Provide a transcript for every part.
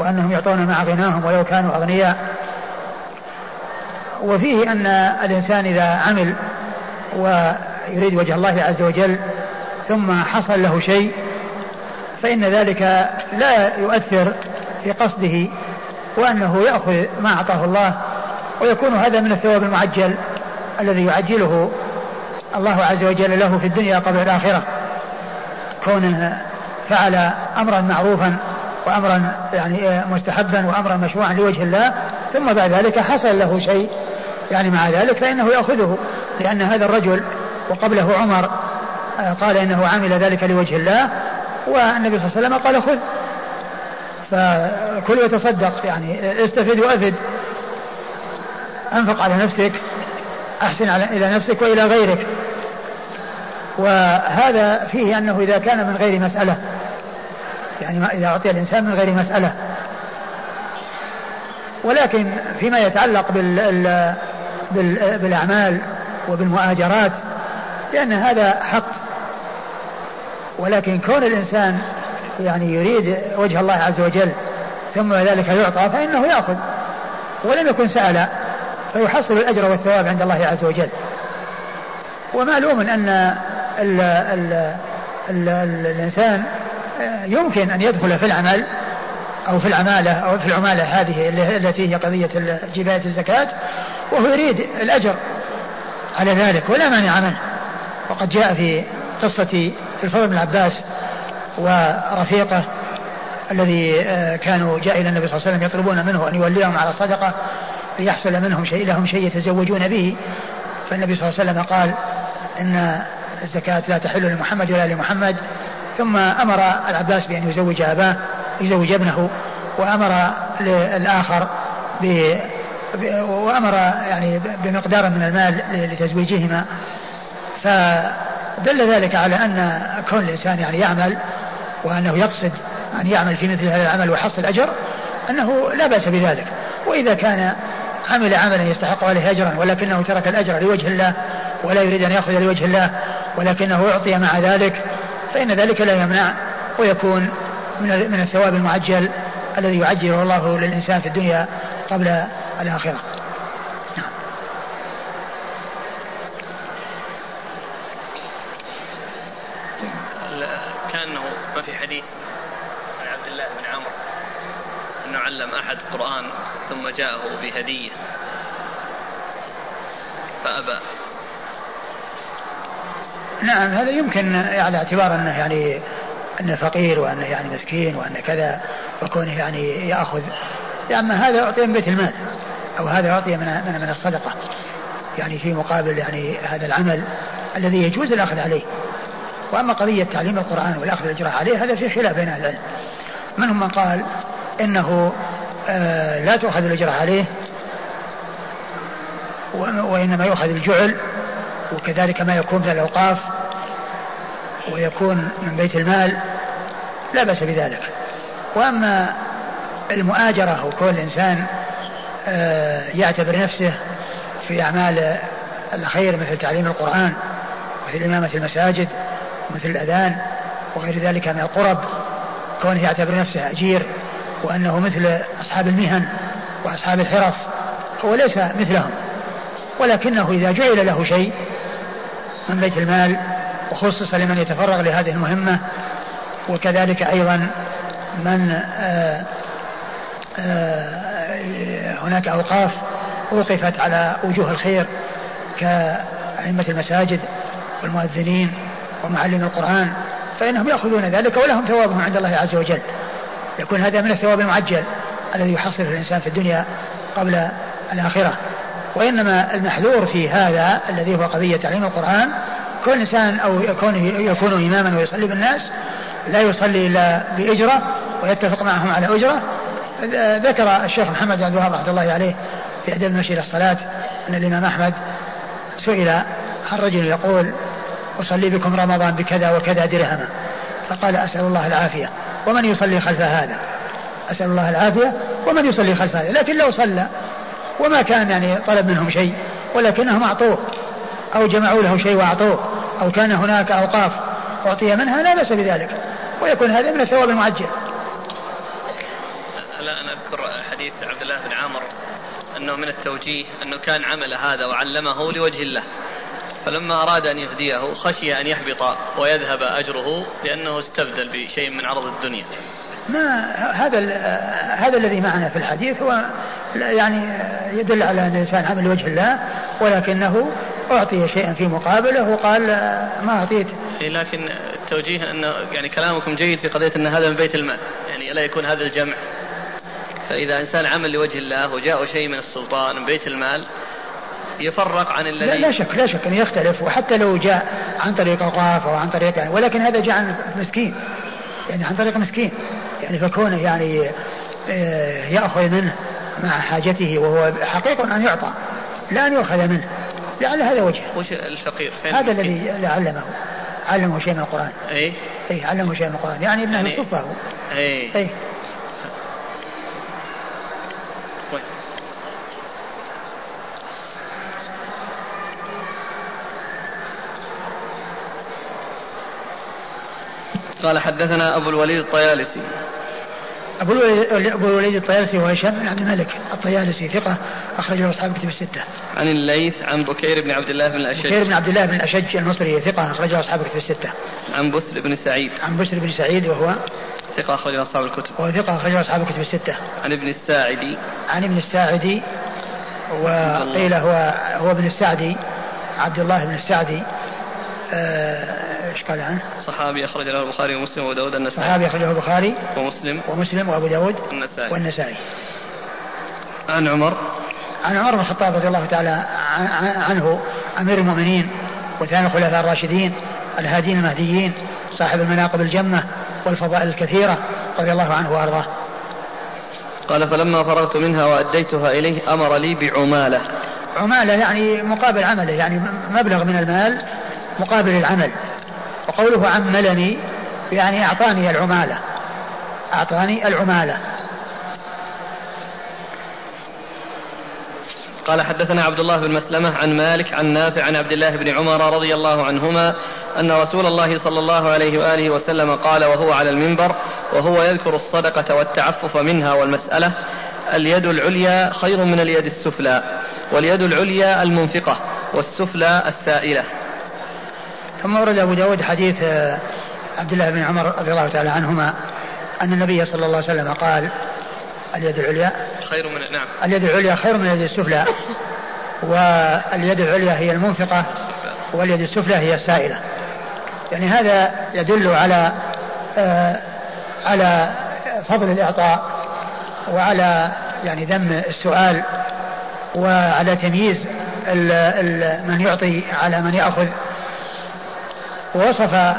وأنهم يعطون مع غناهم ولو كانوا أغنياء. وفيه أن الإنسان إذا عمل ويريد وجه الله عز وجل ثم حصل له شيء فإن ذلك لا يؤثر في قصده وأنه يأخذ ما أعطاه الله ويكون هذا من الثواب المعجل الذي يعجله الله عز وجل له في الدنيا قبل الآخرة. كونه فعل أمرا معروفا وأمرا يعني مستحبا وأمرا مشروعا لوجه الله ثم بعد ذلك حصل له شيء يعني مع ذلك فإنه يأخذه لأن هذا الرجل وقبله عمر آه، قال إنه عمل ذلك لوجه الله والنبي صلى الله عليه وسلم قال خذ. فكل يتصدق يعني استفد وأفد. أنفق على نفسك أحسن على إلى نفسك وإلى غيرك. وهذا فيه أنه إذا كان من غير مسألة. يعني إذا أعطي الإنسان من غير مسألة. ولكن فيما يتعلق بال بالأعمال وبالمؤاجرات لأن هذا حق. ولكن كون الإنسان يعني يريد وجه الله عز وجل ثم ذلك يعطى فإنه يأخذ. ولم يكن سأل فيحصل الأجر والثواب عند الله عز وجل. ومعلوم أن ال ال ال ال الإنسان يمكن أن يدخل في العمل أو في العمالة أو في العمالة هذه التي هي قضية جباية الزكاة وهو يريد الأجر على ذلك ولا مانع منه. وقد جاء في قصة الفضل بن العباس ورفيقه الذي آه، كانوا جاء إلى النبي صلى الله عليه وسلم يطلبون منه أن يوليهم على الصدقة ليحصل منهم شيء لهم شيء يتزوجون به. فالنبي صلى الله عليه وسلم قال إن الزكاة لا تحل لمحمد ولا لمحمد. ثم أمر العباس بأن يزوج أباه يزوج ابنه وأمر الآخر ب وأمر يعني بمقدار من المال لتزويجهما. فدل ذلك على أن كون الإنسان يعني يعمل وأنه يقصد أن يعمل في مثل هذا العمل ويحصل أجر أنه لا بأس بذلك. وإذا كان عمل عملا يستحق عليه أجرا ولكنه ترك الأجر لوجه الله ولا يريد أن يأخذ لوجه الله ولكنه أعطي مع ذلك فإن ذلك لا يمنع ويكون من من الثواب المعجل الذي يعجله الله للإنسان في الدنيا قبل الآخرة نعم. كأنه ما في حديث عن عبد الله بن عمرو أنه علم أحد القرآن ثم جاءه بهدية فأبى نعم هذا يمكن على اعتبار أنه يعني أنه فقير وأنه يعني مسكين وأنه كذا وكونه يعني يأخذ. أما هذا اعطي من بيت المال أو هذا اعطي من من, من الصدقة. يعني في مقابل يعني هذا العمل الذي يجوز الأخذ عليه. وأما قضية تعليم القرآن والأخذ الاجراء عليه هذا في خلاف بين أهل العلم. منهم من قال إنه آه لا تؤخذ الإجراء عليه وإنما يؤخذ الجعل وكذلك ما يكون من الأوقاف ويكون من بيت المال لا بأس بذلك. وأما المؤاجرة وكون الإنسان آه، يعتبر نفسه في أعمال الخير مثل تعليم القرآن مثل إمامة المساجد مثل الأذان وغير ذلك من القرب كونه يعتبر نفسه أجير وأنه مثل أصحاب المهن وأصحاب الحرف هو ليس مثلهم. ولكنه إذا جعل له شيء من بيت المال وخصص لمن يتفرغ لهذه المهمة وكذلك أيضا من آآ آه، آآ آه، هناك أوقاف وقفت على وجوه الخير كأئمة المساجد والمؤذنين ومعلم القرآن فإنهم يأخذون ذلك ولهم ثوابهم عند الله عز وجل. يكون هذا من الثواب المعجل الذي يحصله الإنسان في الدنيا قبل الآخرة. وإنما المحذور في هذا الذي هو قضية تعليم القرآن كل إنسان أو يكون يكون إماما ويصلي بالناس لا يصلي إلا بإجرة ويتفق معهم على أجرة. ذكر الشيخ محمد عبد الوهاب رحمة الله عليه في أدب المشي إلى الصلاة أن الإمام أحمد سئل عن رجل يقول أصلي بكم رمضان بكذا وكذا درهما فقال أسأل الله العافية ومن يصلي خلف هذا أسأل الله العافية ومن يصلي خلف هذا لكن لو صلى وما كان يعني طلب منهم شيء ولكنهم أعطوه أو جمعوا له شيء وأعطوه أو كان هناك أوقاف أعطي منها لا بأس بذلك ويكون هذا من الثواب المعجل. لا أنا أذكر حديث عبد الله بن عامر أنه من التوجيه أنه كان عمل هذا وعلمه لوجه الله فلما أراد أن يفديه خشي أن يحبط ويذهب أجره لأنه استبدل بشيء من عرض الدنيا. ما هذا هذا الذي معنا في الحديث هو يعني يدل على أن الإنسان عمل لوجه الله ولكنه أعطي شيئا في مقابله وقال ما أعطيت. لكن التوجيه انه يعني كلامكم جيد في قضية أن هذا من بيت المال، يعني الا يكون هذا الجمع. فإذا إنسان عمل لوجه الله وجاء شيء من السلطان من بيت المال يفرق عن الذي لا, لا شك لا شك انه يختلف وحتى لو جاء عن طريق اوقاف أو عن طريق يعني ولكن هذا جاء عن مسكين يعني عن طريق مسكين يعني فكونه يعني آه، يأخذ منه مع حاجته وهو حقيق أن يعطى لا أن يؤخذ منه. لعل هذا وجه. وش الفقير؟ فين هذا الذي علمه. علمه شيء من القرآن. اي اي علمه شيء من القرآن. يعني ابن يعني الصفه هو اي اي قال حدثنا أبو الوليد الطيالسي. أبو الوليد, أبو الوليد الطيالسي هو هشام بن عبد الملك الطيالسي ثقة أخرجه أصحاب كتب الستة. عن الليث عن بكير بن عبد الله بن الأشج. بكير بن عبد الله بن الأشج المصري ثقة أخرجه أصحاب كتب الستة. عن بسر بن سعيد. عن بسر بن سعيد وهو ثقة أخرجه أصحاب الكتب. وهو ثقة أخرجه أصحاب الكتب الستة. عن ابن الساعدي. عن ابن الساعدي وقيل هو هو ابن السعدي عبد الله بن السعدي آه، إيش قال عنه؟ صحابي أخرج له البخاري ومسلم وأبو داود النسائي صحابي اخرج له البخاري ومسلم ومسلم وأبو داود والنسائي والنسائي عن عمر عن عمر بن الخطاب رضي الله تعالى عنه أمير المؤمنين وثاني الخلفاء الراشدين الهادين المهديين صاحب المناقب الجمة والفضائل الكثيرة رضي الله عنه وأرضاه. قال فلما فرغت منها وأديتها إليه أمر لي بعمالة. عمالة يعني مقابل عمله يعني مبلغ من المال مقابل العمل وقوله عملني يعني أعطاني العمالة. أعطاني العمالة. قال حدثنا عبد الله بن مسلمة عن مالك عن نافع عن عبد الله بن عمر رضي الله عنهما أن رسول الله صلى الله عليه وآله وسلم قال وهو على المنبر وهو يذكر الصدقة والتعفف منها والمسألة اليد العليا خير من اليد السفلى واليد العليا المنفقة والسفلى السائلة. ثم ورد أبو داود حديث آه، عبد الله بن عمر رضي الله تعالى عنهما أن النبي صلى الله عليه وسلم قال اليد العليا خير من نعم. اليد العليا خير من اليد السفلى واليد العليا هي المنفقة واليد السفلى هي السائلة. يعني هذا يدل على آه على فضل الإعطاء وعلى يعني ذم السؤال وعلى تمييز ال ال من يعطي على من يأخذ. ووصف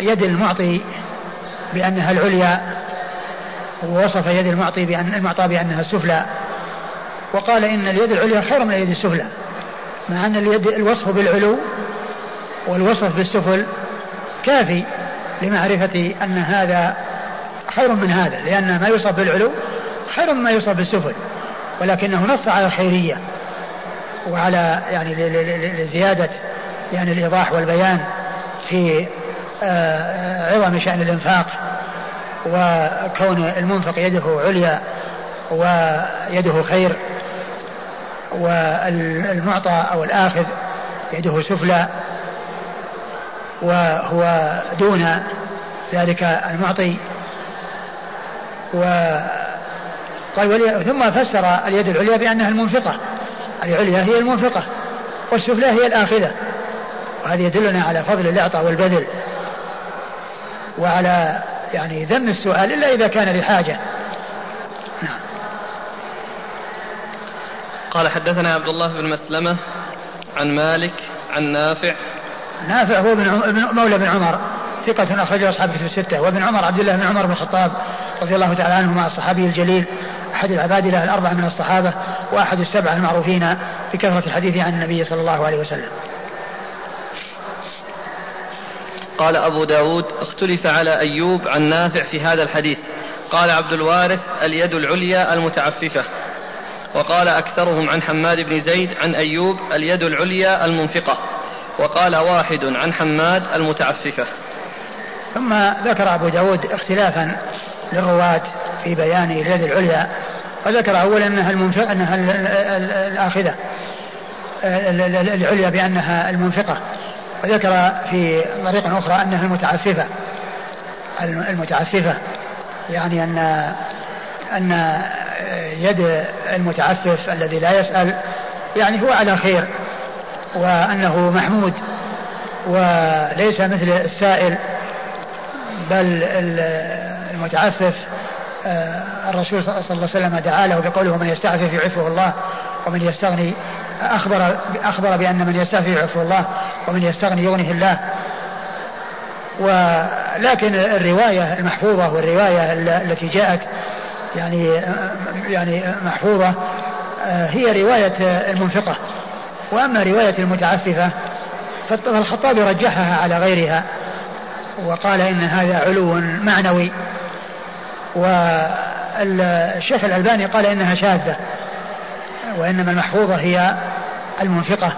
يد المعطي بأنها العليا ووصف يد المعطي بأن المعطى بأنها السفلى. وقال إن اليد العليا خير من اليد السفلى مع أن اليد الوصف بالعلو والوصف بالسفل كافي لمعرفة أن هذا خير من هذا لأن ما يوصف بالعلو خير مما يوصف بالسفل ولكنه نص على الخيرية وعلى يعني لزيادة يعني الإيضاح والبيان. في آه، عظم شأن الإنفاق وكون المنفق يده عليا ويده خير والمعطى أو الآخذ يده سفلى وهو دون ذلك المعطي. وقال ثم فسر اليد العليا بأنها المنفقة. العليا هي المنفقة والسفلى هي الآخذة. وهذا يدلنا على فضل الإعطاء والبذل وعلى يعني ذم السؤال إلا إذا كان لحاجة نعم. قال حدثنا عبد الله بن مسلمة عن مالك عن نافع. نافع هو ابن مولى بن عمر. ثقة أخرجه أصحاب في الستة. وابن عمر عبد الله بن عمر بن الخطاب رضي الله تعالى عنهما الصحابي الجليل. أحد العبادلة الأربعة من الصحابة وأحد السبعة المعروفين بكثرة الحديث عن النبي صلى الله عليه وسلم. قال أبو داود اختلف على أيوب عن نافع في هذا الحديث. قال عبد الوارث اليد العليا المتعففة. وقال أكثرهم عن حماد بن زيد عن أيوب اليد العليا المنفقة. وقال واحد عن حماد المتعففة. ثم ذكر أبو داود اختلافا للرواة في بيان اليد العليا. فذكر أولا أنها المنفقة أنها الآخذة. العليا بأنها المنفقة. وذكر في طريقة أخرى أنها المتعففة. المتعففة يعني أن أن يد المتعفف الذي لا يسأل يعني هو على خير وأنه محمود وليس مثل السائل بل المتعفف آه، الرسول صلى الله عليه وسلم دعا له بقوله من يستعفف يعفه الله ومن يستغني أخبر أخبر بأن من يستعفف يعفه الله ومن يستغني يغنيه الله. ولكن الرواية المحفوظة والرواية التي جاءت يعني يعني محفوظة آه، هي رواية المنفقة. وأما رواية المتعففة فالخطابي رجحها على غيرها وقال إن هذا علو معنوي. والشيخ الألباني قال إنها شاذة. وإنما المحفوظة هي المنفقة.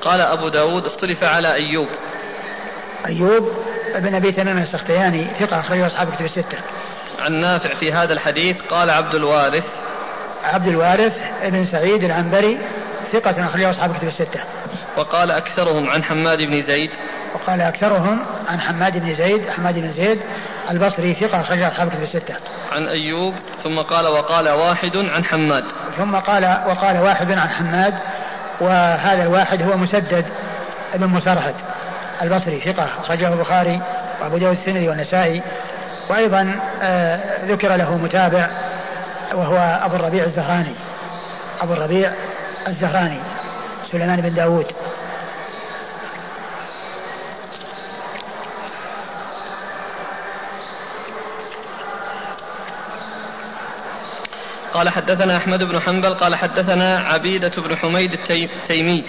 قال أبو داود اختلف على أيوب. أيوب بن أبي تميم السختياني ثقة أخرجه أصحاب كتب الستة. عن نافع في هذا الحديث قال عبد الوارث. عبد الوارث بن سعيد العنبري ثقة أخرجه أصحاب كتب الستة. وقال أكثرهم عن حماد بن زيد. وقال أكثرهم عن حماد بن زيد حماد بن زيد البصري ثقة أخرجه أصحاب كتب الستة. عن أيوب ثم قال وقال واحد عن حماد. ثم قال وقال واحد عن حماد وهذا الواحد هو مسدد بن مسرهد البصري ثقة أخرجه البخاري وأبو داود الثنري والنسائي. وأيضا آه، ذكر له متابع وهو أبو الربيع الزهراني أبو الربيع الزهراني سليمان بن داود. قال حدثنا أحمد بن حنبل قال حدثنا عبيدة بن حميد التيمي.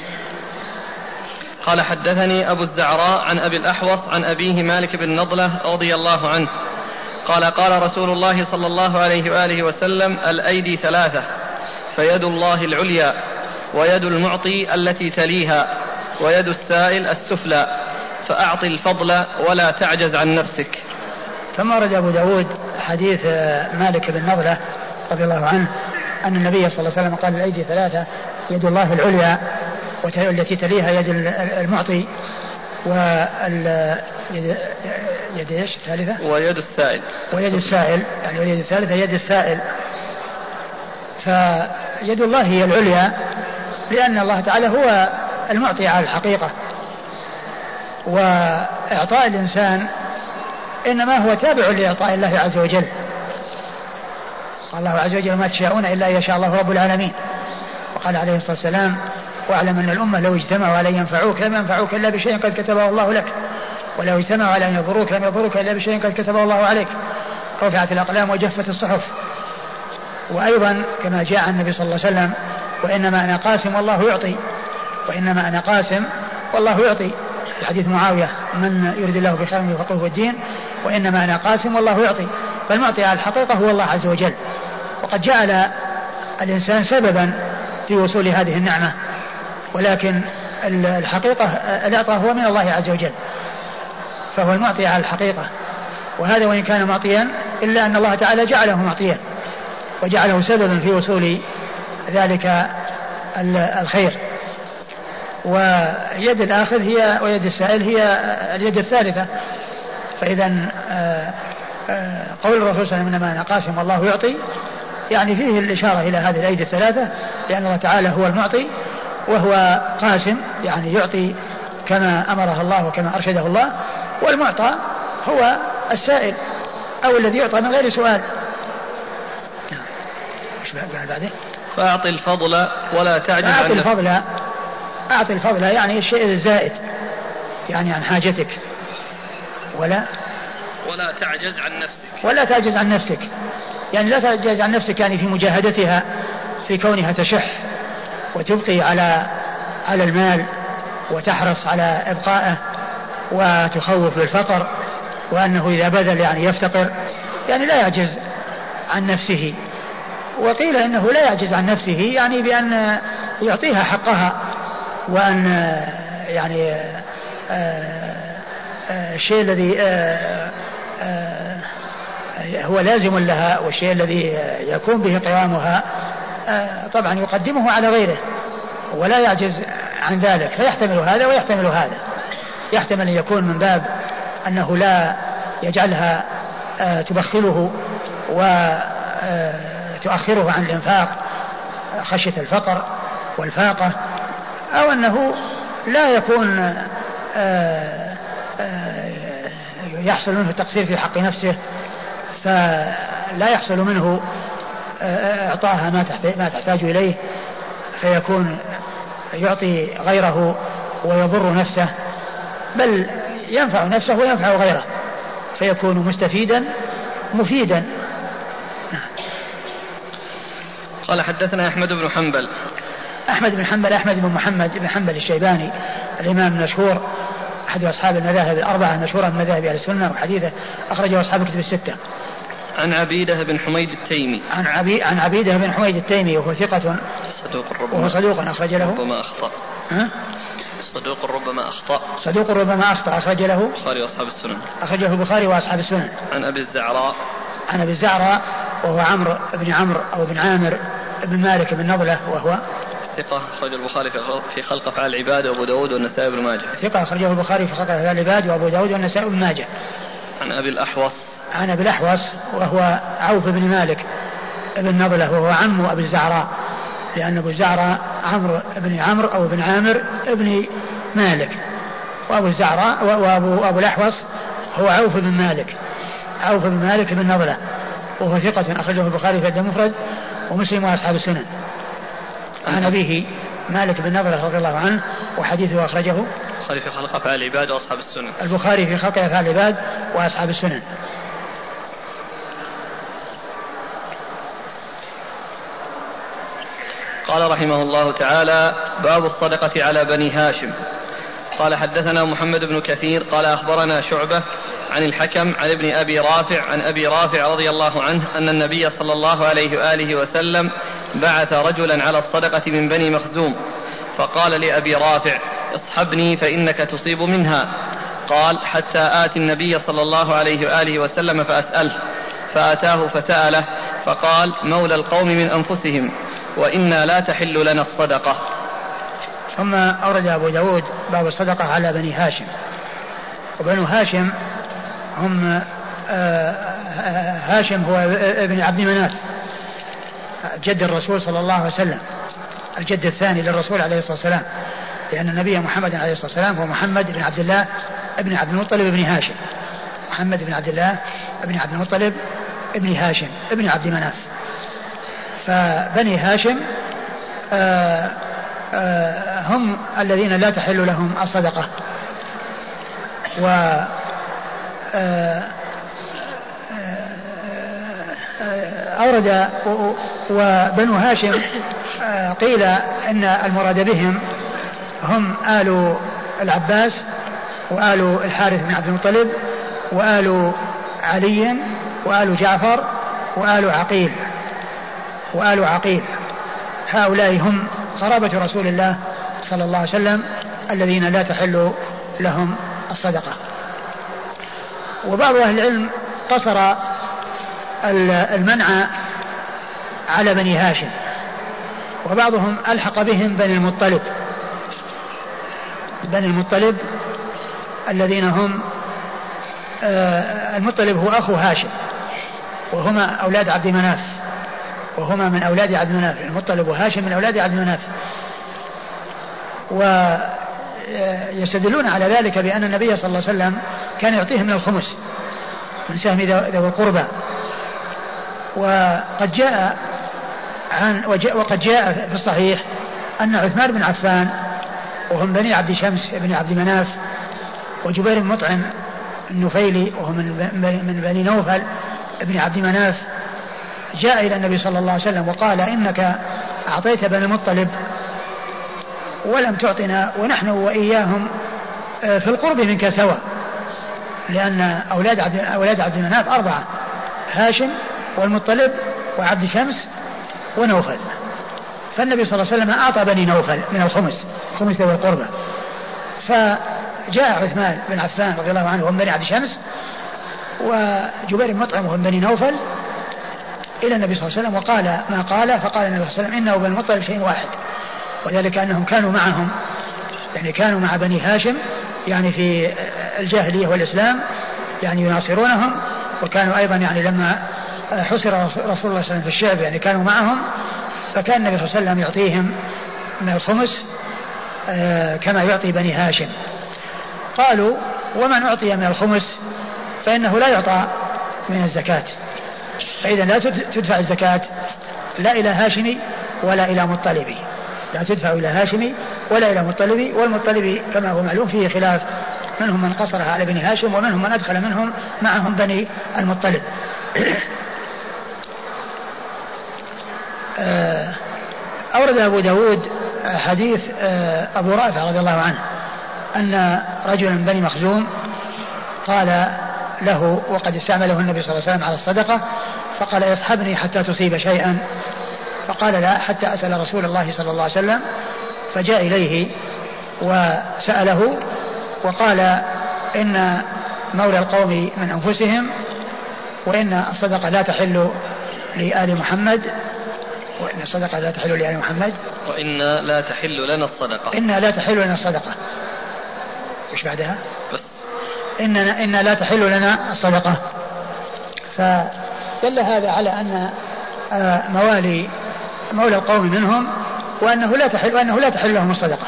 قال حدثني أبو الزعراء عن أبي الأحوص عن أبيه مالك بن نضلة رضي الله عنه. قال قال رسول الله صلى الله عليه وآله وسلم الأيدي ثلاثة فيد الله العليا ويد المعطي التي تليها ويد السائل السفلى فأعط الفضل ولا تعجز عن نفسك. ثم ورد أبو داود حديث مالك بن نضلة رضي الله عنه أن النبي صلى الله عليه وسلم قال الأيدي ثلاثة يد الله العليا والتي تليها يد المعطي وال يد يد إيش؟ الثالثة؟ ويد السائل. ويد السائل يعني واليد الثالثة يد السائل. فيد الله هي العليا لأن الله تعالى هو المعطي على الحقيقة. وإعطاء الإنسان إنما هو تابع لإعطاء الله عز وجل. قال الله عز وجل ما تشاءون إلا أن يشاء الله رب العالمين. وقال عليه الصلاة والسلام واعلم أن الأمة لو اجتمعوا على أن ينفعوك لم ينفعوك إلا بشيء قد كتبه الله لك. ولو اجتمعوا على أن يضروك لم يضروك إلا بشيء قد كتبه الله عليك. رفعت الأقلام وجفت الصحف. وأيضا كما جاء عن النبي صلى الله عليه وسلم وإنما أنا قاسم والله يعطي وإنما أنا قاسم والله يعطي. حديث معاوية من يريد الله بخير يفقهه الدين وإنما أنا قاسم والله يعطي. فالمعطي على الحقيقة هو الله عز وجل. وقد جعل الإنسان سببا في وصول هذه النعمة. ولكن الحقيقة الإعطاء هو من الله عز وجل. فهو المعطي على الحقيقة. وهذا وإن كان معطيا إلا أن الله تعالى جعله معطيا. وجعله سببا في وصول ذلك الخير. ويد الآخذ هي ويد السائل هي اليد الثالثة. فإذا آه، قول الرسول صلى الله عليه وسلم إنما أنا قاسم والله يعطي. يعني فيه الإشارة إلى هذه الأيدي الثلاثة لأن الله تعالى هو المعطي وهو قاسم يعني يعطي كما أمره الله وكما أرشده الله. والمعطى هو السائل أو الذي يعطى من غير سؤال. نعم. إيش بعده؟ فأعطي الفضل ولا تعجل أعطي الفضل أعطي الفضل يعني الشيء الزائد يعني عن حاجتك. ولا؟ ولا تعجز عن نفسك. ولا تعجز عن نفسك. يعني لا تعجز عن نفسك يعني في مجاهدتها في كونها تشح وتبقي على على المال وتحرص على إبقائه وتخوف بالفقر وأنه إذا بذل يعني يفتقر. يعني لا يعجز عن نفسه. وقيل إنه لا يعجز عن نفسه يعني بأن يعطيها حقها وأن يعني الشيء الذي هو لازم لها والشيء الذي يكون به قوامها طبعا يقدمه على غيره ولا يعجز عن ذلك فيحتمل هذا ويحتمل هذا. يحتمل أن يكون من باب أنه لا يجعلها آه، تبخله وتؤخره آه، عن الإنفاق خشية الفقر والفاقة أو أنه لا يكون آه، يحصل منه التقصير في حق نفسه فلا يحصل منه إعطاها ما تحتاج إليه فيكون يعطي غيره ويضر نفسه بل ينفع نفسه وينفع غيره فيكون مستفيدا مفيدا. قال حدثنا أحمد بن حنبل. أحمد بن حنبل أحمد بن محمد بن حنبل الشيباني الإمام المشهور أحد أصحاب المذاهب الأربعة المشهورة من مذاهب أهل السنة وحديثه أخرجه أصحاب الكتب الستة. عن عبيدة بن حميد التيمي. عن عبي عن عبيدة بن حميد التيمي وهو ثقة صدوق ربما وهو صدوق أخرج له ربما أخطأ. ها؟ صدوق ربما أخطأ صدوق ربما أخطأ أخرج له البخاري وأصحاب السنن أخرجه البخاري وأصحاب السنن عن أبي الزعراء عن أبي الزعراء وهو عمرو بن عمرو أو بن عامر بن مالك بن نضلة وهو ثقة أخرج البخاري في خلق أفعال العباد وأبو داود والنسائي بن ماجه. ثقة أخرجه البخاري في خلق أفعال العباد وأبو داود والنسائي بن ماجه. عن أبي الأحوص. عن أبي الأحوص وهو عوف بن مالك بن نضلة وهو عم أبي الزعراء لأن أبو الزعراء عمرو بن عمرو أو بن عامر ابن مالك. وأبو الزعراء وأبو أبو الأحوص هو عوف بن مالك عوف بن مالك بن نضلة وهو ثقة أخرجه البخاري في المفرد ومسلم وأصحاب السنن. عن أبيه مالك بن نضلة رضي الله عنه وحديثه أخرجه البخاري في خلق أفعال العباد وأصحاب السنن. البخاري في خلق أفعال العباد وأصحاب السنن. قال رحمه الله تعالى باب الصدقة على بني هاشم. قال حدثنا محمد بن كثير قال أخبرنا شعبة عن الحكم عن ابن أبي رافع عن أبي رافع رضي الله عنه أن النبي صلى الله عليه وآله وسلم بعث رجلا على الصدقة من بني مخزوم فقال لأبي رافع اصحبني فإنك تصيب منها. قال حتى آتي النبي صلى الله عليه وآله وسلم فأسأله. فأتاه فسأله فقال مولى القوم من أنفسهم وإنا لا تحل لنا الصدقة. ثم أورد أبو داود باب الصدقة على بني هاشم. وبنو هاشم هم آه، هاشم هو ابن عبد مناف. جد الرسول صلى الله عليه وسلم الجد الثاني للرسول عليه الصلاة والسلام لأن النبي محمد عليه الصلاة والسلام هو محمد بن عبد الله بن عبد المطلب بن هاشم. محمد بن عبد الله بن عبد المطلب بن هاشم ابن عبد مناف فبني هاشم آه، آه، هم الذين لا تحل لهم الصدقة. و آه، أورد وبنو هاشم قيل إن المراد بهم هم آل العباس وآل الحارث بن عبد المطلب وآل علي وآل جعفر وآل عقيل وآل عقيل. هؤلاء هم قرابة رسول الله صلى الله عليه وسلم الذين لا تحل لهم الصدقة. وبعض أهل العلم قصر المنع على بني هاشم وبعضهم ألحق بهم بني المطلب. بني المطلب الذين هم آه، المطلب هو أخو هاشم وهما أولاد عبد مناف وهما من أولاد عبد مناف المطلب وهاشم من أولاد عبد مناف. ويستدلون على ذلك بأن النبي صلى الله عليه وسلم كان يعطيهم من الخمس من سهم ذوي القربى. وقد جاء عن وقد جاء في الصحيح أن عثمان بن عفان وهم بني عبد شمس بن عبد مناف وجبير بن مطعم النفيلي وهو من من بني نوفل بن عبد مناف جاء إلى النبي صلى الله عليه وسلم وقال إنك أعطيت بني المطلب ولم تعطنا ونحن وإياهم آه، في القرب منك سواء لأن أولاد عبد أولاد عبد مناف أربعة هاشم والمطلب وعبد شمس ونوفل. فالنبي صلى الله عليه وسلم أعطى بني نوفل من الخمس خمس ذوي القربى. فجاء عثمان بن عفان رضي الله عنه ومن بني عبد شمس وجبير بن مطعم ومن بني نوفل إلى النبي صلى الله عليه وسلم وقال ما قال فقال النبي صلى الله عليه وسلم إنه بن المطلب شيء واحد وذلك أنهم كانوا معهم. يعني كانوا مع بني هاشم يعني في الجاهلية والإسلام يعني يناصرونهم وكانوا أيضا يعني لما حصر رسول الله صلى الله عليه وسلم في الشعب يعني كانوا معهم فكان النبي صلى الله عليه وسلم يعطيهم من الخمس آه، كما يعطي بني هاشم. قالوا ومن أعطي من الخمس فإنه لا يعطى من الزكاة. فإذا لا تدفع الزكاة لا إلى هاشمي ولا إلى مطلبي. لا تدفع إلى هاشمي ولا إلى مطلبي والمطلبي كما هو معلوم فيه خلاف منهم من قصرها على بني هاشم ومنهم من أدخل منهم معهم بني المطلب آه، أورد أبو داود حديث آه، أبو رافع رضي الله عنه أن رجلا من بني مخزوم قال له وقد استعمله النبي صلى الله عليه وسلم على الصدقة فقال يصحبني حتى تصيب شيئا. فقال لا حتى أسأل رسول الله صلى الله عليه وسلم. فجاء إليه وسأله وقال إن مولى القوم من أنفسهم وإن الصدقة لا تحل لآل محمد وإن الصدقة لا تحل لآل محمد. وإن لا تحل لنا الصدقة. إن لا تحل لنا الصدقة. وش بعدها؟ بس. إن إن لا تحل لنا الصدقة. فدل هذا على أن آه، موالي مولى القوم منهم وأنه لا تحل وأنه لا تحل لهم الصدقة.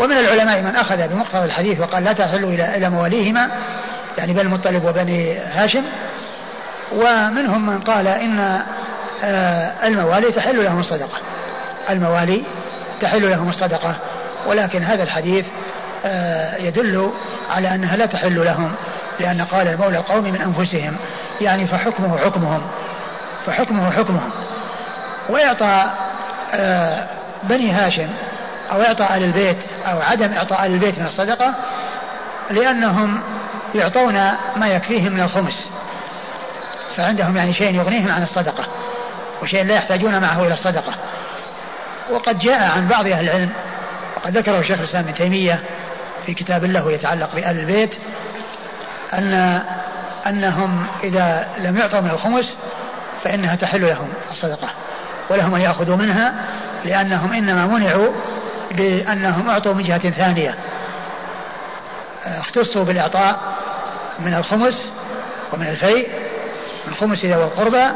ومن العلماء من أخذ بمقتضى الحديث وقال لا تحل إلى إلى مواليهما يعني بني المطلب وبني هاشم. ومنهم من قال إن الموالي تحل لهم الصدقة. الموالي تحل لهم الصدقة. ولكن هذا الحديث آه، يدل على أنها لا تحل لهم لأن قال المولى القوم من أنفسهم يعني فحكمه حكمهم فحكمه حكمهم. وإعطاء آه، بني هاشم أو إعطاء أهل البيت أو عدم إعطاء أهل البيت من الصدقة لأنهم يعطون ما يكفيهم من الخمس. فعندهم يعني شيء يغنيهم عن الصدقة. وشيء لا يحتاجون معه إلى الصدقة. وقد جاء عن بعض أهل العلم وقد ذكره شيخ الإسلام ابن تيمية في كتاب له يتعلق بأهل البيت أن أنهم إذا لم يعطوا من الخمس فإنها تحل لهم الصدقة ولهم أن يأخذوا منها لأنهم إنما منعوا بأنهم أعطوا من جهة ثانية. اختصوا بالإعطاء من الخمس ومن الفيء من خمس ذوي القربى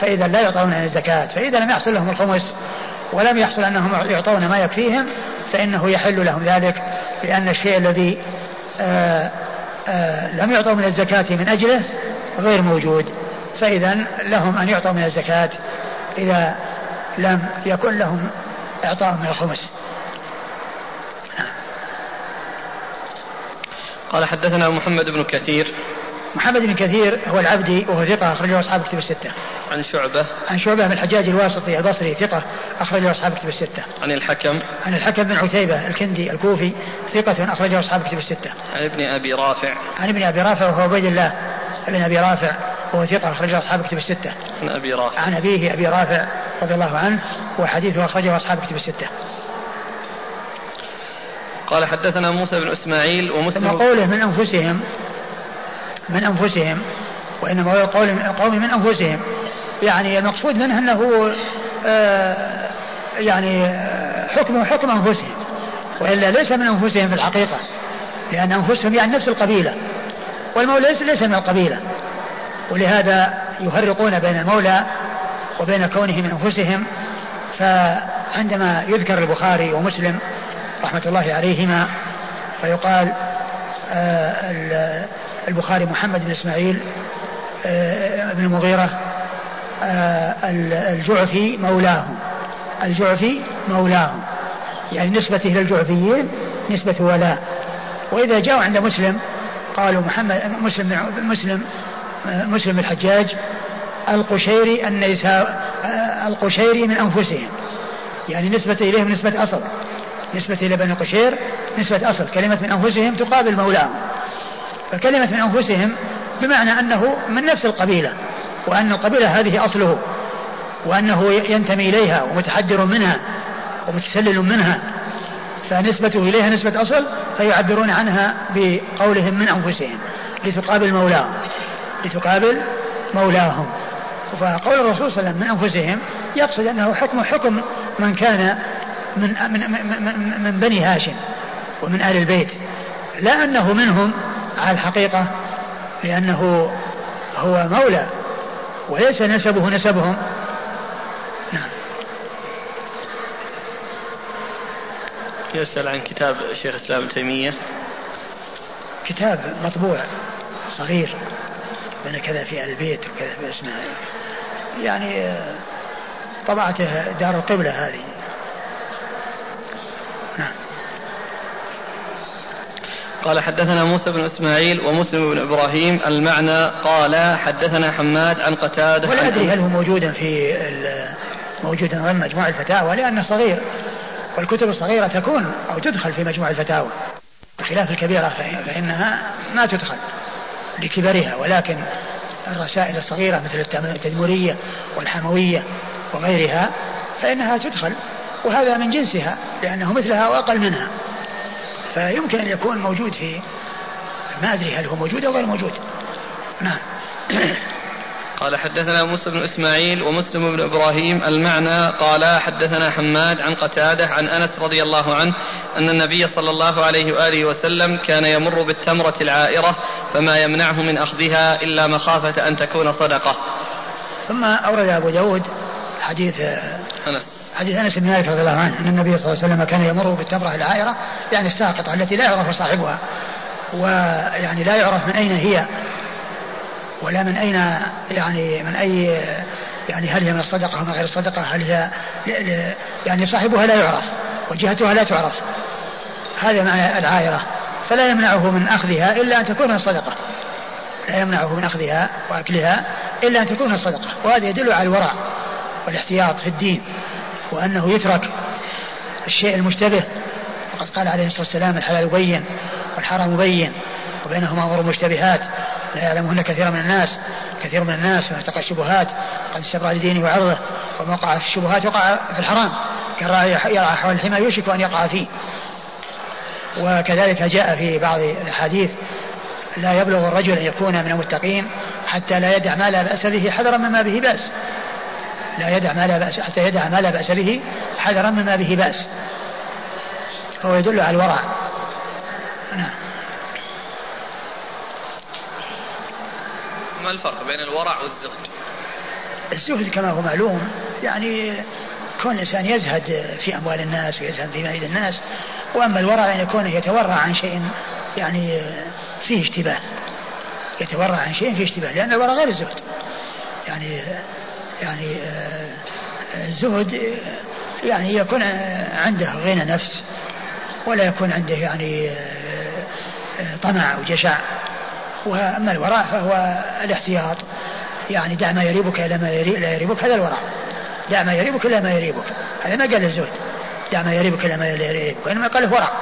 فإذا لا يعطون الزكاة فإذا لم يحصل لهم الخمس ولم يحصل أنهم يعطون ما يكفيهم فإنه يحل لهم ذلك لأن الشيء الذي آآ آآ لم يعطوا من الزكاة من أجله غير موجود. فإذا لهم أن يعطوا من الزكاة إذا لم يكن لهم إعطاء من الخمس. قال حدثنا محمد بن كثير. محمد بن كثير هو العبدي وهو ثقة أخرجه أصحاب كتب الستة. عن شعبة عن شعبة بن الحجاج الواسطي البصري ثقة أخرجه أصحاب كتب الستة. عن الحكم عن الحكم بن عتيبة الكندي الكوفي ثقة أخرجه أصحاب كتب الستة. عن ابن أبي رافع عن ابن أبي رافع وهو عبيد الله ابن أبي رافع وهو ثقة أخرجه أصحاب كتب الستة. عن أبي رافع عن أبيه أبي رافع رضي الله عنه وحديثه أخرجه أصحاب كتب الستة. قال حدثنا موسى بن إسماعيل ومسلم ثم قوله من أنفسهم من أنفسهم وإنما هو قول القوم من أنفسهم. يعني المقصود منه أنه آه يعني آه، حكمه حكم أنفسهم وإلا ليس من أنفسهم في الحقيقة لأن أنفسهم يعني نفس القبيلة والمولى ليس ليس من القبيلة. ولهذا يفرقون بين المولى وبين كونه من أنفسهم. فعندما يذكر البخاري ومسلم رحمة الله عليهما فيقال آه، البخاري محمد بن إسماعيل آه، بن المغيرة آه، الجعفي مولاهم. الجعفي مولاهم. يعني نسبته إلى الجعفيين نسبة ولاء وإذا جاءوا عند مسلم قالوا محمد مسلم مسلم مسلم الحجاج القشيري النيسا القشيري من أنفسهم. يعني نسبة إليهم نسبة أصل. نسبة إلى بني قشير نسبة أصل. كلمة من أنفسهم تقابل مولاهم. فكلمة من أنفسهم بمعنى أنه من نفس القبيلة وأن القبيلة هذه أصله وأنه ينتمي إليها ومتحدر منها ومتسلل منها فنسبته إليها نسبة أصل فيعبرون عنها بقولهم من أنفسهم لتقابل مولاهم لتقابل مولاهم. فقول الرسول صلى الله عليه وسلم من أنفسهم يقصد أنه حكم حكم من كان من, من, من, من بني هاشم ومن آل البيت لا أنه منهم على الحقيقة لأنه هو مولى وليس نسبه نسبهم. نعم. يسأل عن كتاب شيخ الإسلام ابن تيمية. كتاب مطبوع صغير بين كذا في البيت وكذا في اسمه يعني طبعته دار القبلة هذه. قال حدثنا موسى بن إسماعيل ومسلم بن إبراهيم المعنى قال حدثنا حماد عن قتادة ولا أدري هل هو موجودا في موجودا ضمن مجموع الفتاوى لأنه صغير. والكتب الصغيرة تكون أو تدخل في مجموع الفتاوى. بخلاف الكبيرة فإنها ما تدخل لكبرها ولكن الرسائل الصغيرة مثل التدمرية والحموية وغيرها فإنها تدخل وهذا من جنسها لأنه مثلها واقل منها. فيمكن أن يكون موجود في ما أدري هل هو موجود أو غير موجود. نعم. قال حدثنا موسى بن إسماعيل ومسلم بن إبراهيم المعنى قال حدثنا حماد عن قتادة عن أنس رضي الله عنه أن النبي صلى الله عليه وآله وسلم كان يمر بالتمرة العائرة فما يمنعه من أخذها إلا مخافة أن تكون صدقة. ثم أورد أبو داود حديث أنس. حديث أنس بن مالك رضي الله عنه أن النبي صلى الله عليه وسلم كان يمر بالتمرة العائرة يعني الساقطة التي لا يعرف صاحبها. ويعني لا يعرف من أين هي ولا من أين يعني من أي يعني هل هي من الصدقة أو من غير الصدقة هل هي يعني صاحبها لا يعرف وجهتها لا تعرف. هذا معنى العائرة. فلا يمنعه من أخذها إلا أن تكون من الصدقة. لا يمنعه من أخذها وأكلها إلا أن تكون من الصدقة. وهذا يدل على الورع والاحتياط في الدين. وأنه يترك الشيء المشتبه. وقد قال عليه الصلاة والسلام الحلال بين والحرام بين وبينهما أمور مشتبهات. لا يعلمهن كثير من الناس كثير من الناس من ارتقى الشبهات. قد استبرأ لدينه وعرضه وما وقع في الشبهات وقع في الحرام. كالراعي يرعى حول الحمى يوشك أن يقع فيه. وكذلك جاء في بعض الأحاديث لا يبلغ الرجل أن يكون من المتقين حتى لا يدع ما لا بأس به حذرا مما به بأس. لا يدع ما لا بأس حتى يدع ما لا بأس به حذرا مما به بأس. فهو يدل على الورع. نعم. ما الفرق بين الورع والزهد؟ الزهد كما هو معلوم يعني كون الإنسان يزهد في أموال الناس ويزهد في مال الناس وأما الورع أن يكون يتورع عن شيء يعني فيه اشتباه. يتورع عن شيء فيه اشتباه لأن الورع غير الزهد. يعني يعني آه، الزهد يعني يكون عنده غنى نفس ولا يكون عنده يعني آه، آه، طمع وجشع. وأما الوراء فهو الاحتياط. يعني دع ما يريبك إلى ما لا يريبك هذا الوراء. دع ما يريبك إلى ما يريبك. هذا ما قال الزهد دع ما يريبك إلى ما لا يريبك. وإنما قال ورع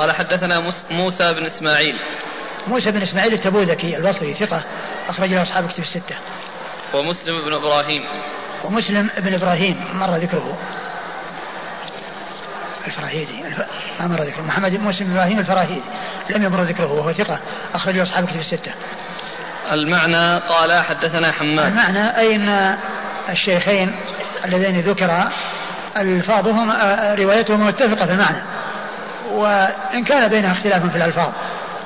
قال حدثنا موسى بن إسماعيل موسى بن إسماعيل التبوذكي البصري ثقة أخرج له أصحاب كتب الستة. ومسلم بن إبراهيم. ومسلم بن إبراهيم مر ذكره. الفراهيدي ما مر ذكره محمد بن مسلم بن إبراهيم الفراهيدي لم يمر ذكره وهو ثقة أخرج له أصحاب كتب الستة. المعنى قال حدثنا حماد. المعنى أي أن الشيخين اللذين ذكرا ألفاظهم روايتهم متفقة في المعنى. وإن كان بينها اختلاف في الألفاظ.